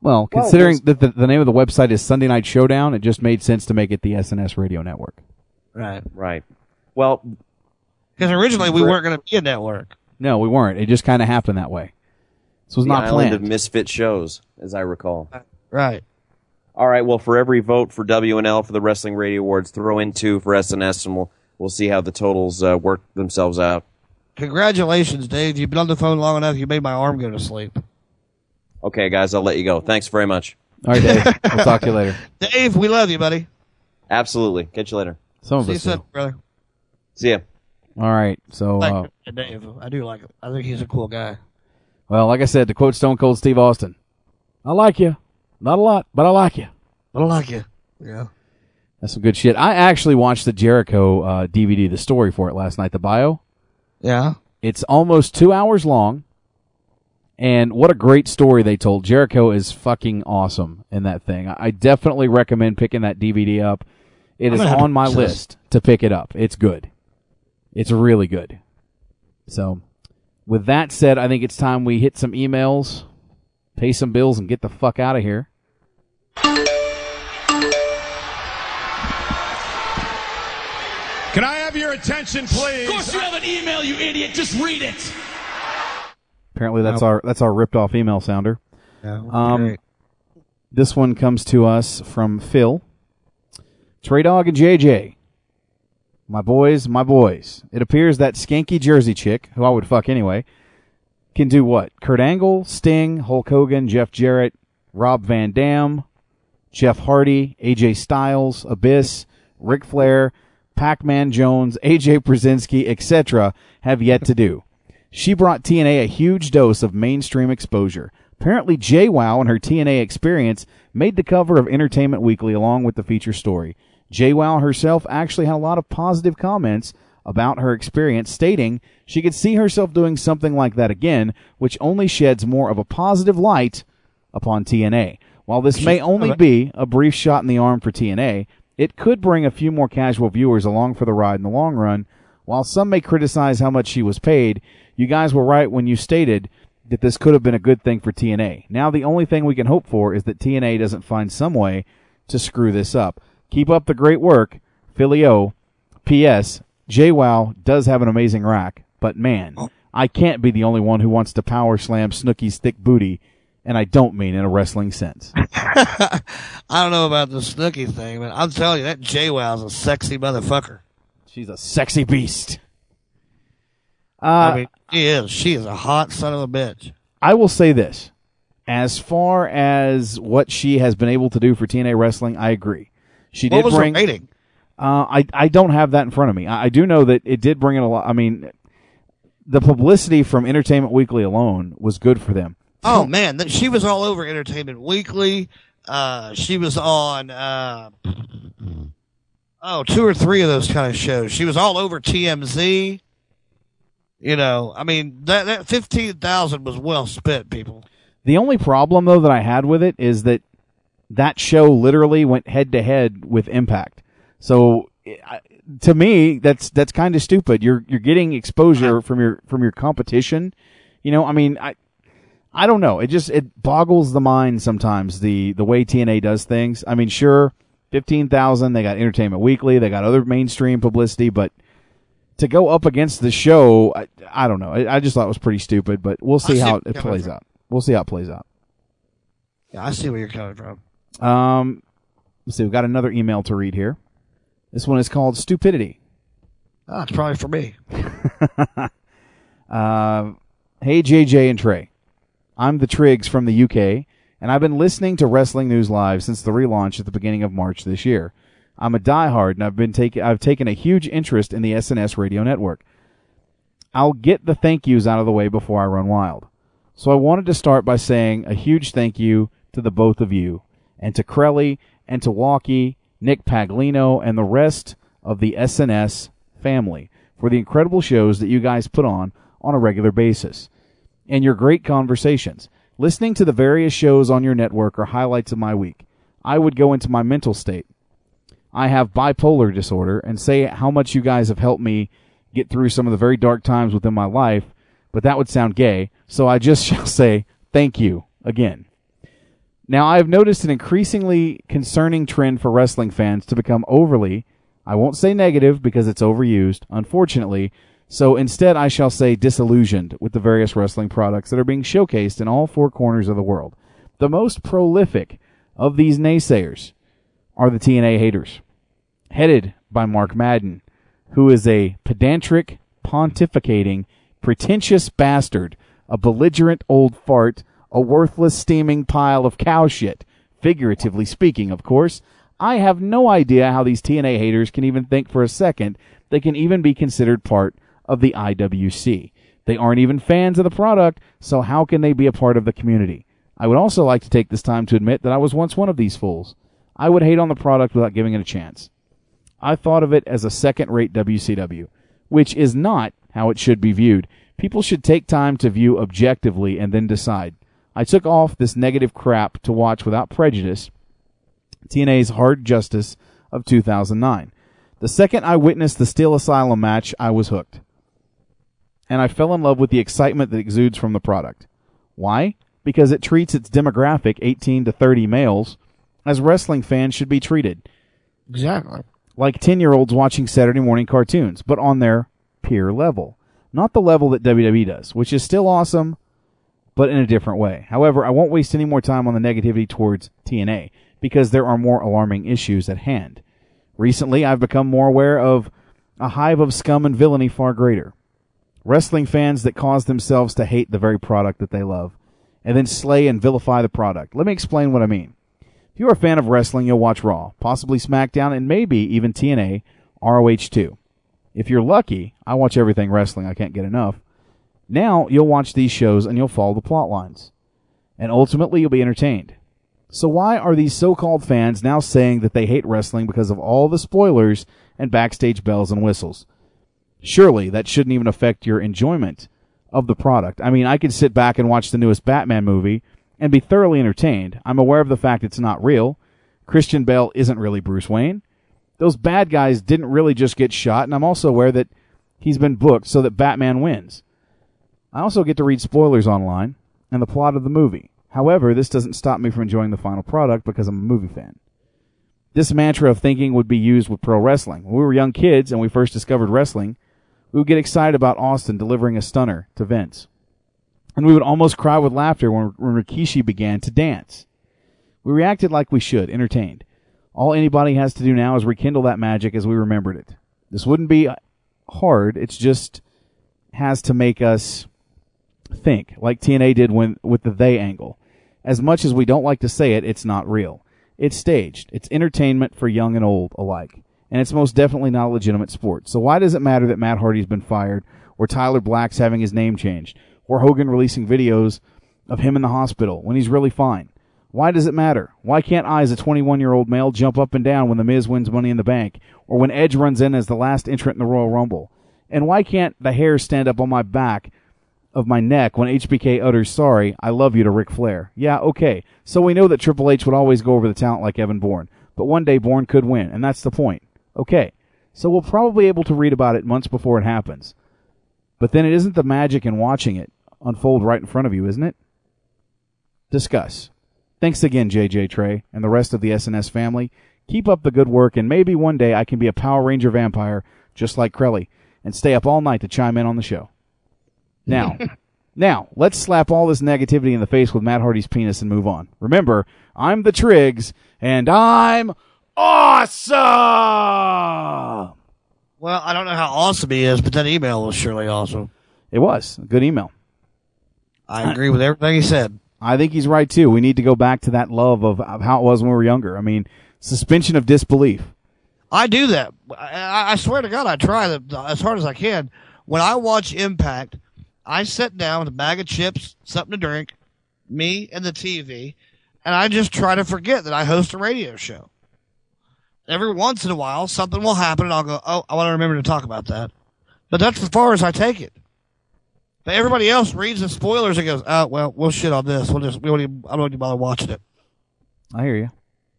Well, Well, considering that the, the name of the website is Sunday Night Showdown, it just made sense to make it the SNS Radio Network. Right. Right. Well, because originally we weren't going to be a network. No, we weren't. It just kind of happened that way. This was the not island planned. of misfit shows, as I recall. Right. All right. Well, for every vote for WNL for the Wrestling Radio Awards, throw in two for SNS, and we'll we'll see how the totals uh, work themselves out. Congratulations, Dave. You've been on the phone long enough. You made my arm go to sleep. Okay, guys, I'll let you go. Thanks very much. All right, Dave. we'll talk to you later. Dave, we love you, buddy. Absolutely. Catch you later. Some of See you us do. soon, brother. See ya. All right. So, uh, Like Dave, I do like him. I think he's a cool guy. well, like I said, to quote Stone Cold Steve Austin, I like you. Not a lot, but I like you. I like you. Yeah. That's some good shit. I actually watched the Jericho uh, DVD, the story for it last night, the bio. Yeah. It's almost two hours long. And what a great story they told. Jericho is fucking awesome in that thing. I I definitely recommend picking that DVD up. It I'm is gonna on to my watch this. list to pick it up. It's good. It's really good. So, with that said, I think it's time we hit some emails, pay some bills, and get the fuck out of here. Can have your attention, please? Of course you have an email, you idiot. Just read it. Apparently, that's our that's our ripped off email sounder. Yeah, Um, this one comes to us from Phil, TreyDawg, and JJ. My boys, my boys. It appears that skanky Jersey chick, who I would fuck anyway, can do what? Kurt Angle, Sting, Hulk Hogan, Jeff Jarrett, Rob Van Dam, Jeff Hardy, AJ Styles, Abyss, Ric Flair, Pac-Man Jones, AJ Pierzynski, etc. have yet to do. She brought TNA a huge dose of mainstream exposure. Apparently, JWoww and her TNA experience made the cover of Entertainment Weekly along with the feature story. JWoww herself actually had a lot of positive comments about her experience, stating she could see herself doing something like that again, which only sheds more of a positive light upon TNA. While this may only be a brief shot in the arm for TNA, it could bring a few more casual viewers along for the ride in the long run. While some may criticize how much she was paid, you guys were right when you stated that this could have been a good thing for TNA. Now the only thing we can hope for is that TNA doesn't find some way to screw this up. Keep up the great work, Philly O. P.S. JWoww does have an amazing rack, but man, oh. I can't be the only one who wants to power slam Snooki's thick booty, and I don't mean in a wrestling sense. I don't know about the Snooki thing, but I'm telling you, that JWoww's a sexy motherfucker. She's a sexy beast. Uh, I mean, she is. She is a hot son of a bitch. I will say this. As far as what she has been able to do for TNA wrestling, I agree. She What did bring. rating? Uh, I I don't have that in front of me. I, I do know that it did bring in a lot. I mean, the publicity from Entertainment Weekly alone was good for them. Oh man, she was all over Entertainment Weekly. Uh, she was on. Uh, Oh, two or three of those kind of shows. She was all over TMZ. You know, I mean that that fifteen thousand was well spent, people. The only problem though that I had with it is that that show literally went head to head with Impact. So to me, that's that's kind of stupid. You're you're getting exposure from your from your competition. You know, I mean, I I don't know. It just it boggles the mind sometimes the the way TNA does things. I mean, sure, fifteen thousand. They got Entertainment Weekly. They got other mainstream publicity, but to go up against the show, I, I don't know. I, I just thought it was pretty stupid. But we'll see see how it plays from. out. We'll see how it plays out. Yeah, I see where you're coming from. Um, let's see. We've got another email to read here. This one is called Stupidity. Oh, it's probably for me. Uh, hey, JJ and Trey. I'm the Triggs from the UK, and I've been listening to Wrestling News Live since the relaunch at the beginning of March this year. I'm a diehard, and I've been taking I've taken a huge interest in the SNS radio network. I'll get the thank yous out of the way before I run wild. So I wanted to start by saying a huge thank you to the both of you, and to Crelly, and to Walkie, Nick Paglino, and the rest of the SNS family for the incredible shows that you guys put on on a regular basis, and your great conversations. Listening to the various shows on your network are highlights of my week. I would go into my mental state. I have bipolar disorder and say how much you guys have helped me get through some of the very dark times within my life, but that would sound gay, so I just shall say thank you again. Now, I have noticed an increasingly concerning trend for wrestling fans to become overly, I won't say negative because it's overused, unfortunately, so instead I shall say disillusioned with the various wrestling products that are being showcased in all four corners of the world. The most prolific of these naysayers are the TNA haters, headed by Mark Madden, who is a pedantic, pontificating, pretentious bastard, a belligerent old fart, a worthless steaming pile of cow shit. Figuratively speaking, of course. I have no idea how these TNA haters can even think for a second they can even be considered part of the IWC. They aren't even fans of the product, so how can they be a part of the community? I would also like to take this time to admit that I was once one of these fools. I would hate on the product without giving it a chance. I thought of it as a second rate WCW, which is not how it should be viewed. People should take time to view objectively and then decide. I took off this negative crap to watch without prejudice TNA's Hard Justice of 2009. The second I witnessed the Steel Asylum match, I was hooked. And I fell in love with the excitement that exudes from the product. Why? Because it treats its demographic, 18 to 30 males, as wrestling fans should be treated. Exactly. Like 10 year olds watching Saturday morning cartoons, but on their peer level. Not the level that WWE does, which is still awesome, but in a different way. However, I won't waste any more time on the negativity towards TNA because there are more alarming issues at hand. Recently, I've become more aware of a hive of scum and villainy far greater. Wrestling fans that cause themselves to hate the very product that they love, and then slay and vilify the product. Let me explain what I mean. If you're a fan of wrestling, you'll watch Raw, possibly SmackDown, and maybe even TNA, ROH2. If you're lucky, I watch everything wrestling. I can't get enough. Now you'll watch these shows and you'll follow the plot lines. And ultimately you'll be entertained. So why are these so-called fans now saying that they hate wrestling because of all the spoilers and backstage bells and whistles? Surely that shouldn't even affect your enjoyment of the product. I mean, I could sit back and watch the newest Batman movie and be thoroughly entertained. I'm aware of the fact it's not real. Christian Bale isn't really Bruce Wayne. Those bad guys didn't really just get shot, and I'm also aware that he's been booked so that Batman wins. I also get to read spoilers online and the plot of the movie. However, this doesn't stop me from enjoying the final product because I'm a movie fan. This mantra of thinking would be used with pro wrestling. When we were young kids and we first discovered wrestling, we would get excited about Austin delivering a stunner to Vince. And we would almost cry with laughter when, when Rikishi began to dance. We reacted like we should, entertained. All anybody has to do now is rekindle that magic as we remembered it. This wouldn't be hard, it's just has to make us think, like TNA did when with the they angle. As much as we don't like to say it, it's not real. It's staged. It's entertainment for young and old alike. And it's most definitely not a legitimate sport. So why does it matter that Matt Hardy's been fired, or Tyler Black's having his name changed, or Hogan releasing videos of him in the hospital when he's really fine? Why does it matter? Why can't I, as a 21 year old male, jump up and down when The Miz wins Money in the Bank, or when Edge runs in as the last entrant in the Royal Rumble? And why can't the hairs stand up on my back of my neck when HBK utters sorry, I love you to Ric Flair? Yeah, okay. So we know that Triple H would always go over the talent like Evan Bourne, but one day Bourne could win, and that's the point. Okay. So we'll probably be able to read about it months before it happens. But then it isn't the magic in watching it unfold right in front of you, isn't it? Discuss. Thanks again, JJ Trey and the rest of the SNS family. Keep up the good work, and maybe one day I can be a Power Ranger vampire just like Crelly and stay up all night to chime in on the show. Now, now let's slap all this negativity in the face with Matt Hardy's penis and move on. Remember, I'm the Triggs, and I'm awesome. Well, I don't know how awesome he is, but that email was surely awesome. It was a good email. I agree with everything he said. I think he's right too. We need to go back to that love of, of how it was when we were younger. I mean, suspension of disbelief. I do that. I, I swear to God, I try that as hard as I can. When I watch Impact, I sit down with a bag of chips, something to drink, me and the TV, and I just try to forget that I host a radio show. Every once in a while, something will happen, and I'll go, "Oh, I want to remember to talk about that." But that's as far as I take it. But everybody else reads the spoilers and goes, "Oh, well, we'll shit on this. We'll just we don't even, I don't even bother watching it." I hear you.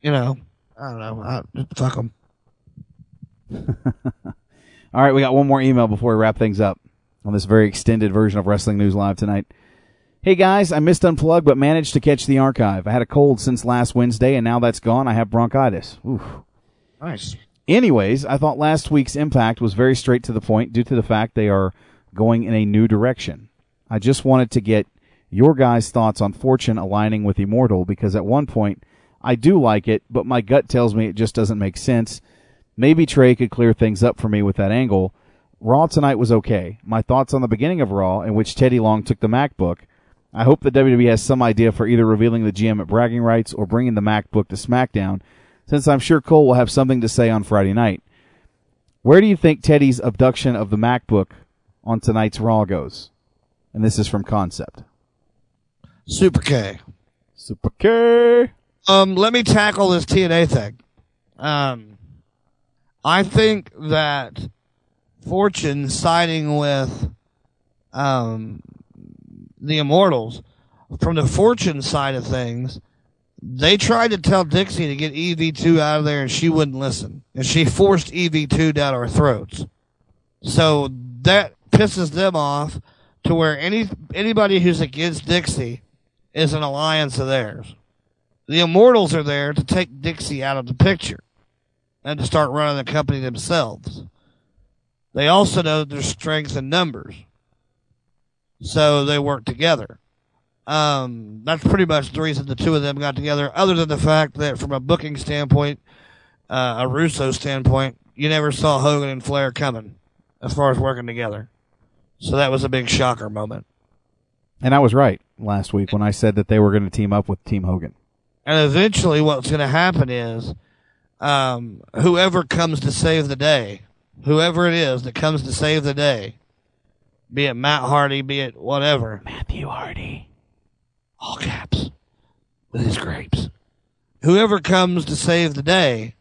You know, I don't know. I, fuck them. All right, we got one more email before we wrap things up on this very extended version of Wrestling News Live tonight. Hey guys, I missed Unplugged but managed to catch the archive. I had a cold since last Wednesday and now that's gone. I have bronchitis. Oof. Nice. Anyways, I thought last week's impact was very straight to the point due to the fact they are going in a new direction. I just wanted to get your guys' thoughts on Fortune aligning with Immortal because at one point I do like it, but my gut tells me it just doesn't make sense. Maybe Trey could clear things up for me with that angle. Raw tonight was okay. My thoughts on the beginning of Raw, in which Teddy Long took the MacBook. I hope the WWE has some idea for either revealing the GM at bragging rights or bringing the MacBook to SmackDown, since I'm sure Cole will have something to say on Friday night. Where do you think Teddy's abduction of the MacBook on tonight's Raw goes? And this is from Concept. Super K. Super K. Um, let me tackle this TNA thing. Um, I think that Fortune siding with um, the Immortals, from the Fortune side of things, they tried to tell Dixie to get EV2 out of there and she wouldn't listen. And she forced EV2 down our throats. So that pisses them off to where any anybody who's against Dixie is an alliance of theirs. The Immortals are there to take Dixie out of the picture and to start running the company themselves. They also know their strengths in numbers. So they work together. Um, that's pretty much the reason the two of them got together, other than the fact that from a booking standpoint, uh, a Russo standpoint, you never saw Hogan and Flair coming as far as working together. So that was a big shocker moment. And I was right last week when I said that they were going to team up with Team Hogan. And eventually what's going to happen is, um, whoever comes to save the day, whoever it is that comes to save the day, be it Matt Hardy, be it whatever. Matthew Hardy. All caps. With his grapes. Whoever comes to save the day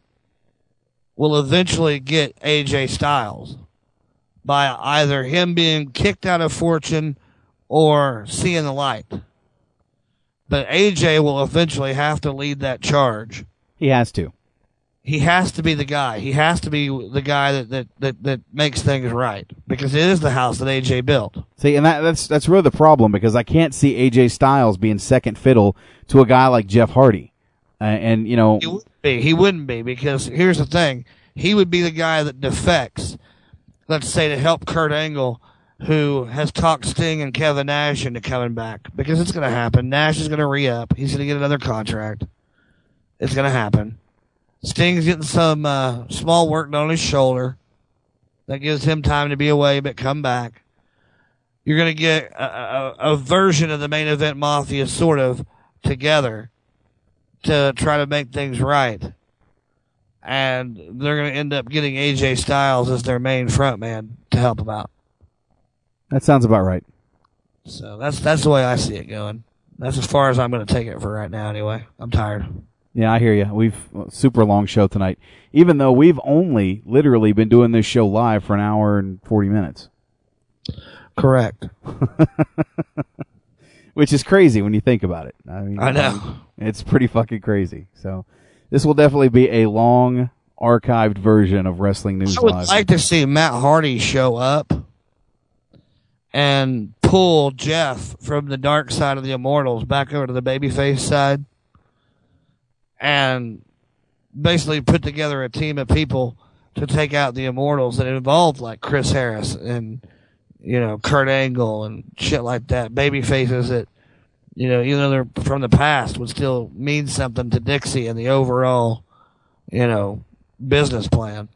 will eventually get AJ Styles by either him being kicked out of Fortune or seeing the light. But AJ will eventually have to lead that charge. He has to. He has to be the guy. He has to be the guy that, that, that, that makes things right because it is the house that AJ built. See, and that, that's that's really the problem because I can't see AJ Styles being second fiddle to a guy like Jeff Hardy, uh, and you know He wouldn't be. He wouldn't be because here's the thing: he would be the guy that defects. Let's say to help Kurt Angle, who has talked Sting and Kevin Nash into coming back because it's going to happen. Nash is going to re up. He's going to get another contract. It's going to happen. Sting's getting some uh, small work done on his shoulder. That gives him time to be away but come back. You're going to get a, a, a version of the main event mafia sort of together to try to make things right. And they're going to end up getting AJ Styles as their main front man to help them out. that sounds about right. So that's that's the way I see it going. That's as far as I'm going to take it for right now. Anyway, I'm tired. Yeah, I hear you. We've uh, super long show tonight, even though we've only literally been doing this show live for an hour and forty minutes. Correct. Which is crazy when you think about it. I mean, I know. it's pretty fucking crazy. So, this will definitely be a long archived version of Wrestling News I would Live. like to see Matt Hardy show up and pull Jeff from the dark side of the Immortals back over to the babyface side and basically put together a team of people to take out the Immortals that involved like Chris Harris and you know Kurt Angle and shit like that. Baby faces that you know even though they're from the past would still mean something to Dixie and the overall you know business plan.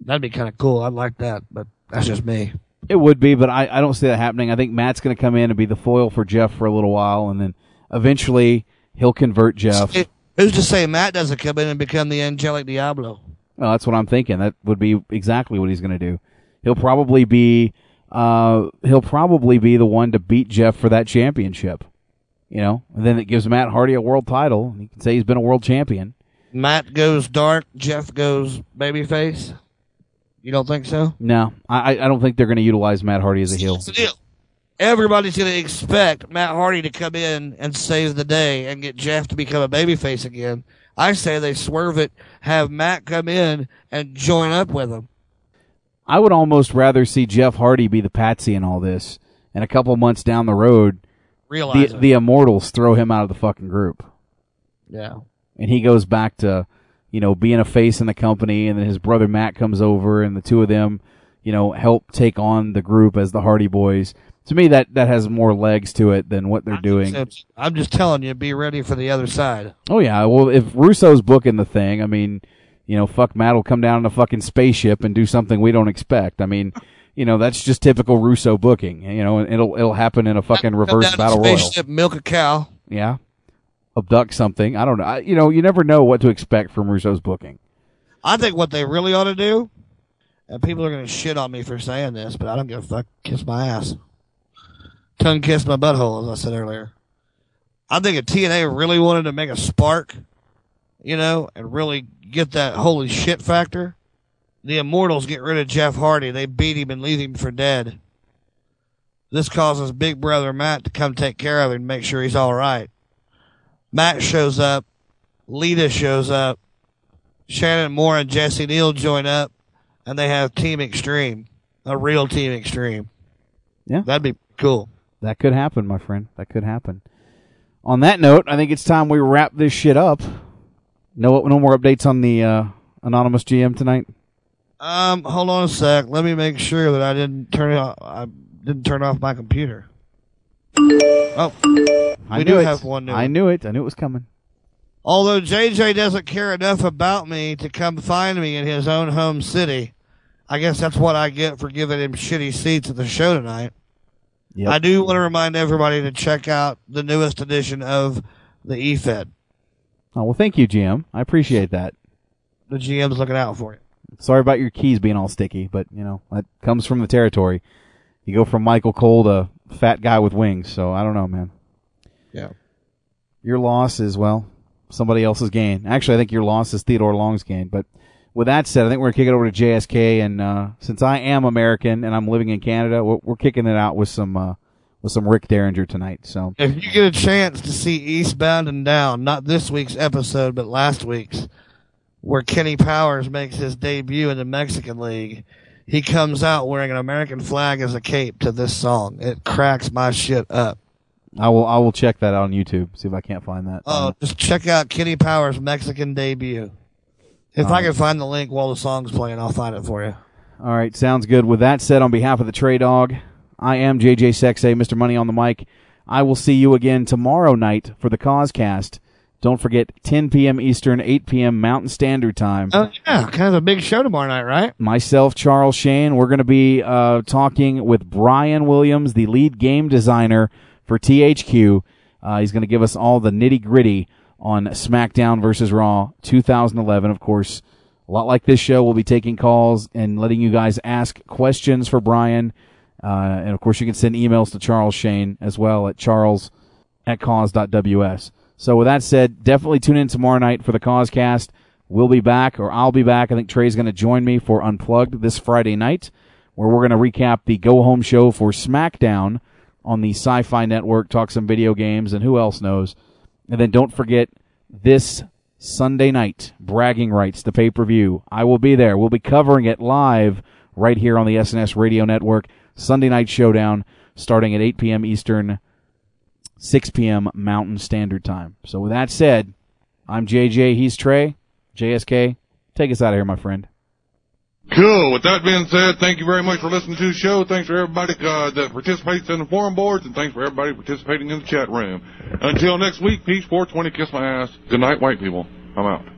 That'd be kind of cool. I'd like that, but that's just me. It would be, but I, I don't see that happening. I think Matt's going to come in and be the foil for Jeff for a little while, and then eventually he'll convert Jeff. Who's to say Matt doesn't come in and become the angelic Diablo? Well, that's what I'm thinking. That would be exactly what he's going to do. He'll probably be uh, he'll probably be the one to beat Jeff for that championship. You know, and then it gives Matt Hardy a world title. And he can say he's been a world champion. Matt goes dark, Jeff goes babyface. You don't think so? No, I I don't think they're going to utilize Matt Hardy as a heel. Still, everybody's going to expect Matt Hardy to come in and save the day and get Jeff to become a babyface again. I say they swerve it, have Matt come in and join up with him. I would almost rather see Jeff Hardy be the patsy in all this, and a couple months down the road, Realize the it. the Immortals throw him out of the fucking group, Yeah. and he goes back to, you know, being a face in the company, and then his brother Matt comes over, and the two of them, you know, help take on the group as the Hardy Boys. To me, that that has more legs to it than what they're doing. So I'm just telling you, be ready for the other side. Oh yeah, well if Russo's booking the thing, I mean, you know, fuck Matt will come down in a fucking spaceship and do something we don't expect. I mean, you know, that's just typical Russo booking. You know, it'll it'll happen in a fucking Come reverse battle royal. milk a cow. Yeah, abduct something. I don't know. I, you know, you never know what to expect from Russo's booking. I think what they really ought to do, and people are going to shit on me for saying this, but I don't give a fuck. Kiss my ass. Tongue kiss my butthole, as I said earlier. I think if TNA really wanted to make a spark, you know, and really get that holy shit factor, the Immortals get rid of Jeff Hardy. They beat him and leave him for dead. This causes Big Brother Matt to come take care of him and make sure he's all right. Matt shows up. Lita shows up. Shannon Moore and Jesse Neal join up, and they have Team Extreme, a real Team Extreme. Yeah, that'd be cool. That could happen, my friend. That could happen. On that note, I think it's time we wrap this shit up. No, no more updates on the uh, anonymous GM tonight. Um, hold on a sec. Let me make sure that I didn't turn off. I didn't turn off my computer. Oh, I we knew do it. have one new. I knew it. I knew it was coming. Although JJ doesn't care enough about me to come find me in his own home city, I guess that's what I get for giving him shitty seats at the show tonight. Yep. I do want to remind everybody to check out the newest edition of the E EFED. Oh well, thank you, GM. I appreciate that. The GM's looking out for you. Sorry about your keys being all sticky, but you know that comes from the territory. You go from Michael Cole to fat guy with wings, so I don't know, man. Yeah. Your loss is well somebody else's gain. Actually, I think your loss is Theodore Long's gain. But with that said, I think we're gonna kick it over to JSK, and uh, since I am American and I'm living in Canada, we're, we're kicking it out with some uh, with some Rick Derringer tonight. So If you get a chance to see Eastbound and Down, not this week's episode, but last week's, where Kenny Powers makes his debut in the Mexican League, he comes out wearing an American flag as a cape to this song. It cracks my shit up. I will I will check that out on YouTube. See if I can't find that. Oh, just check out Kenny Powers' Mexican debut. If I can find the link while the song's playing, I'll find it for you. All right, sounds good. With that said, on behalf of the TreyDawg, I am JJ Sexay, Mr. Money on the mic. I will see you again tomorrow night for the Causecast. Don't forget, 10 p.m. Eastern, 8 p.m. Mountain Standard Time. Oh yeah, kind of a big show tomorrow night, right? Myself, Charles Shane, we're going to be uh, talking with Brian Williams, the lead game designer for THQ. Uh, he's going to give us all the nitty gritty on SmackDown versus Raw 2011. Of course, a lot like this show, we'll be taking calls and letting you guys ask questions for Brian. Uh, and of course, you can send emails to Charles Shane as well at charles at cause.ws. So with that said, definitely tune in tomorrow night for the Causecast. We'll be back, or I'll be back. I think Trey's going to join me for Unplugged this Friday night, where we're going to recap the go home show for SmackDown on the Sci Fi Network, talk some video games, and who else knows. And then don't forget this Sunday night, Bragging Rights, the pay per view. I will be there. We'll be covering it live right here on the SNS Radio Network. Sunday Night Showdown starting at 8 p.m. Eastern, 6 p.m. Mountain Standard Time. So with that said, I'm JJ, he's Trey. JSK, take us out of here, my friend. Cool. With that being said, thank you very much for listening to the show. Thanks for everybody uh, that participates in the forum boards, and thanks for everybody participating in the chat room. Until next week, peace, 420, kiss my ass. Good night, white people. I'm out.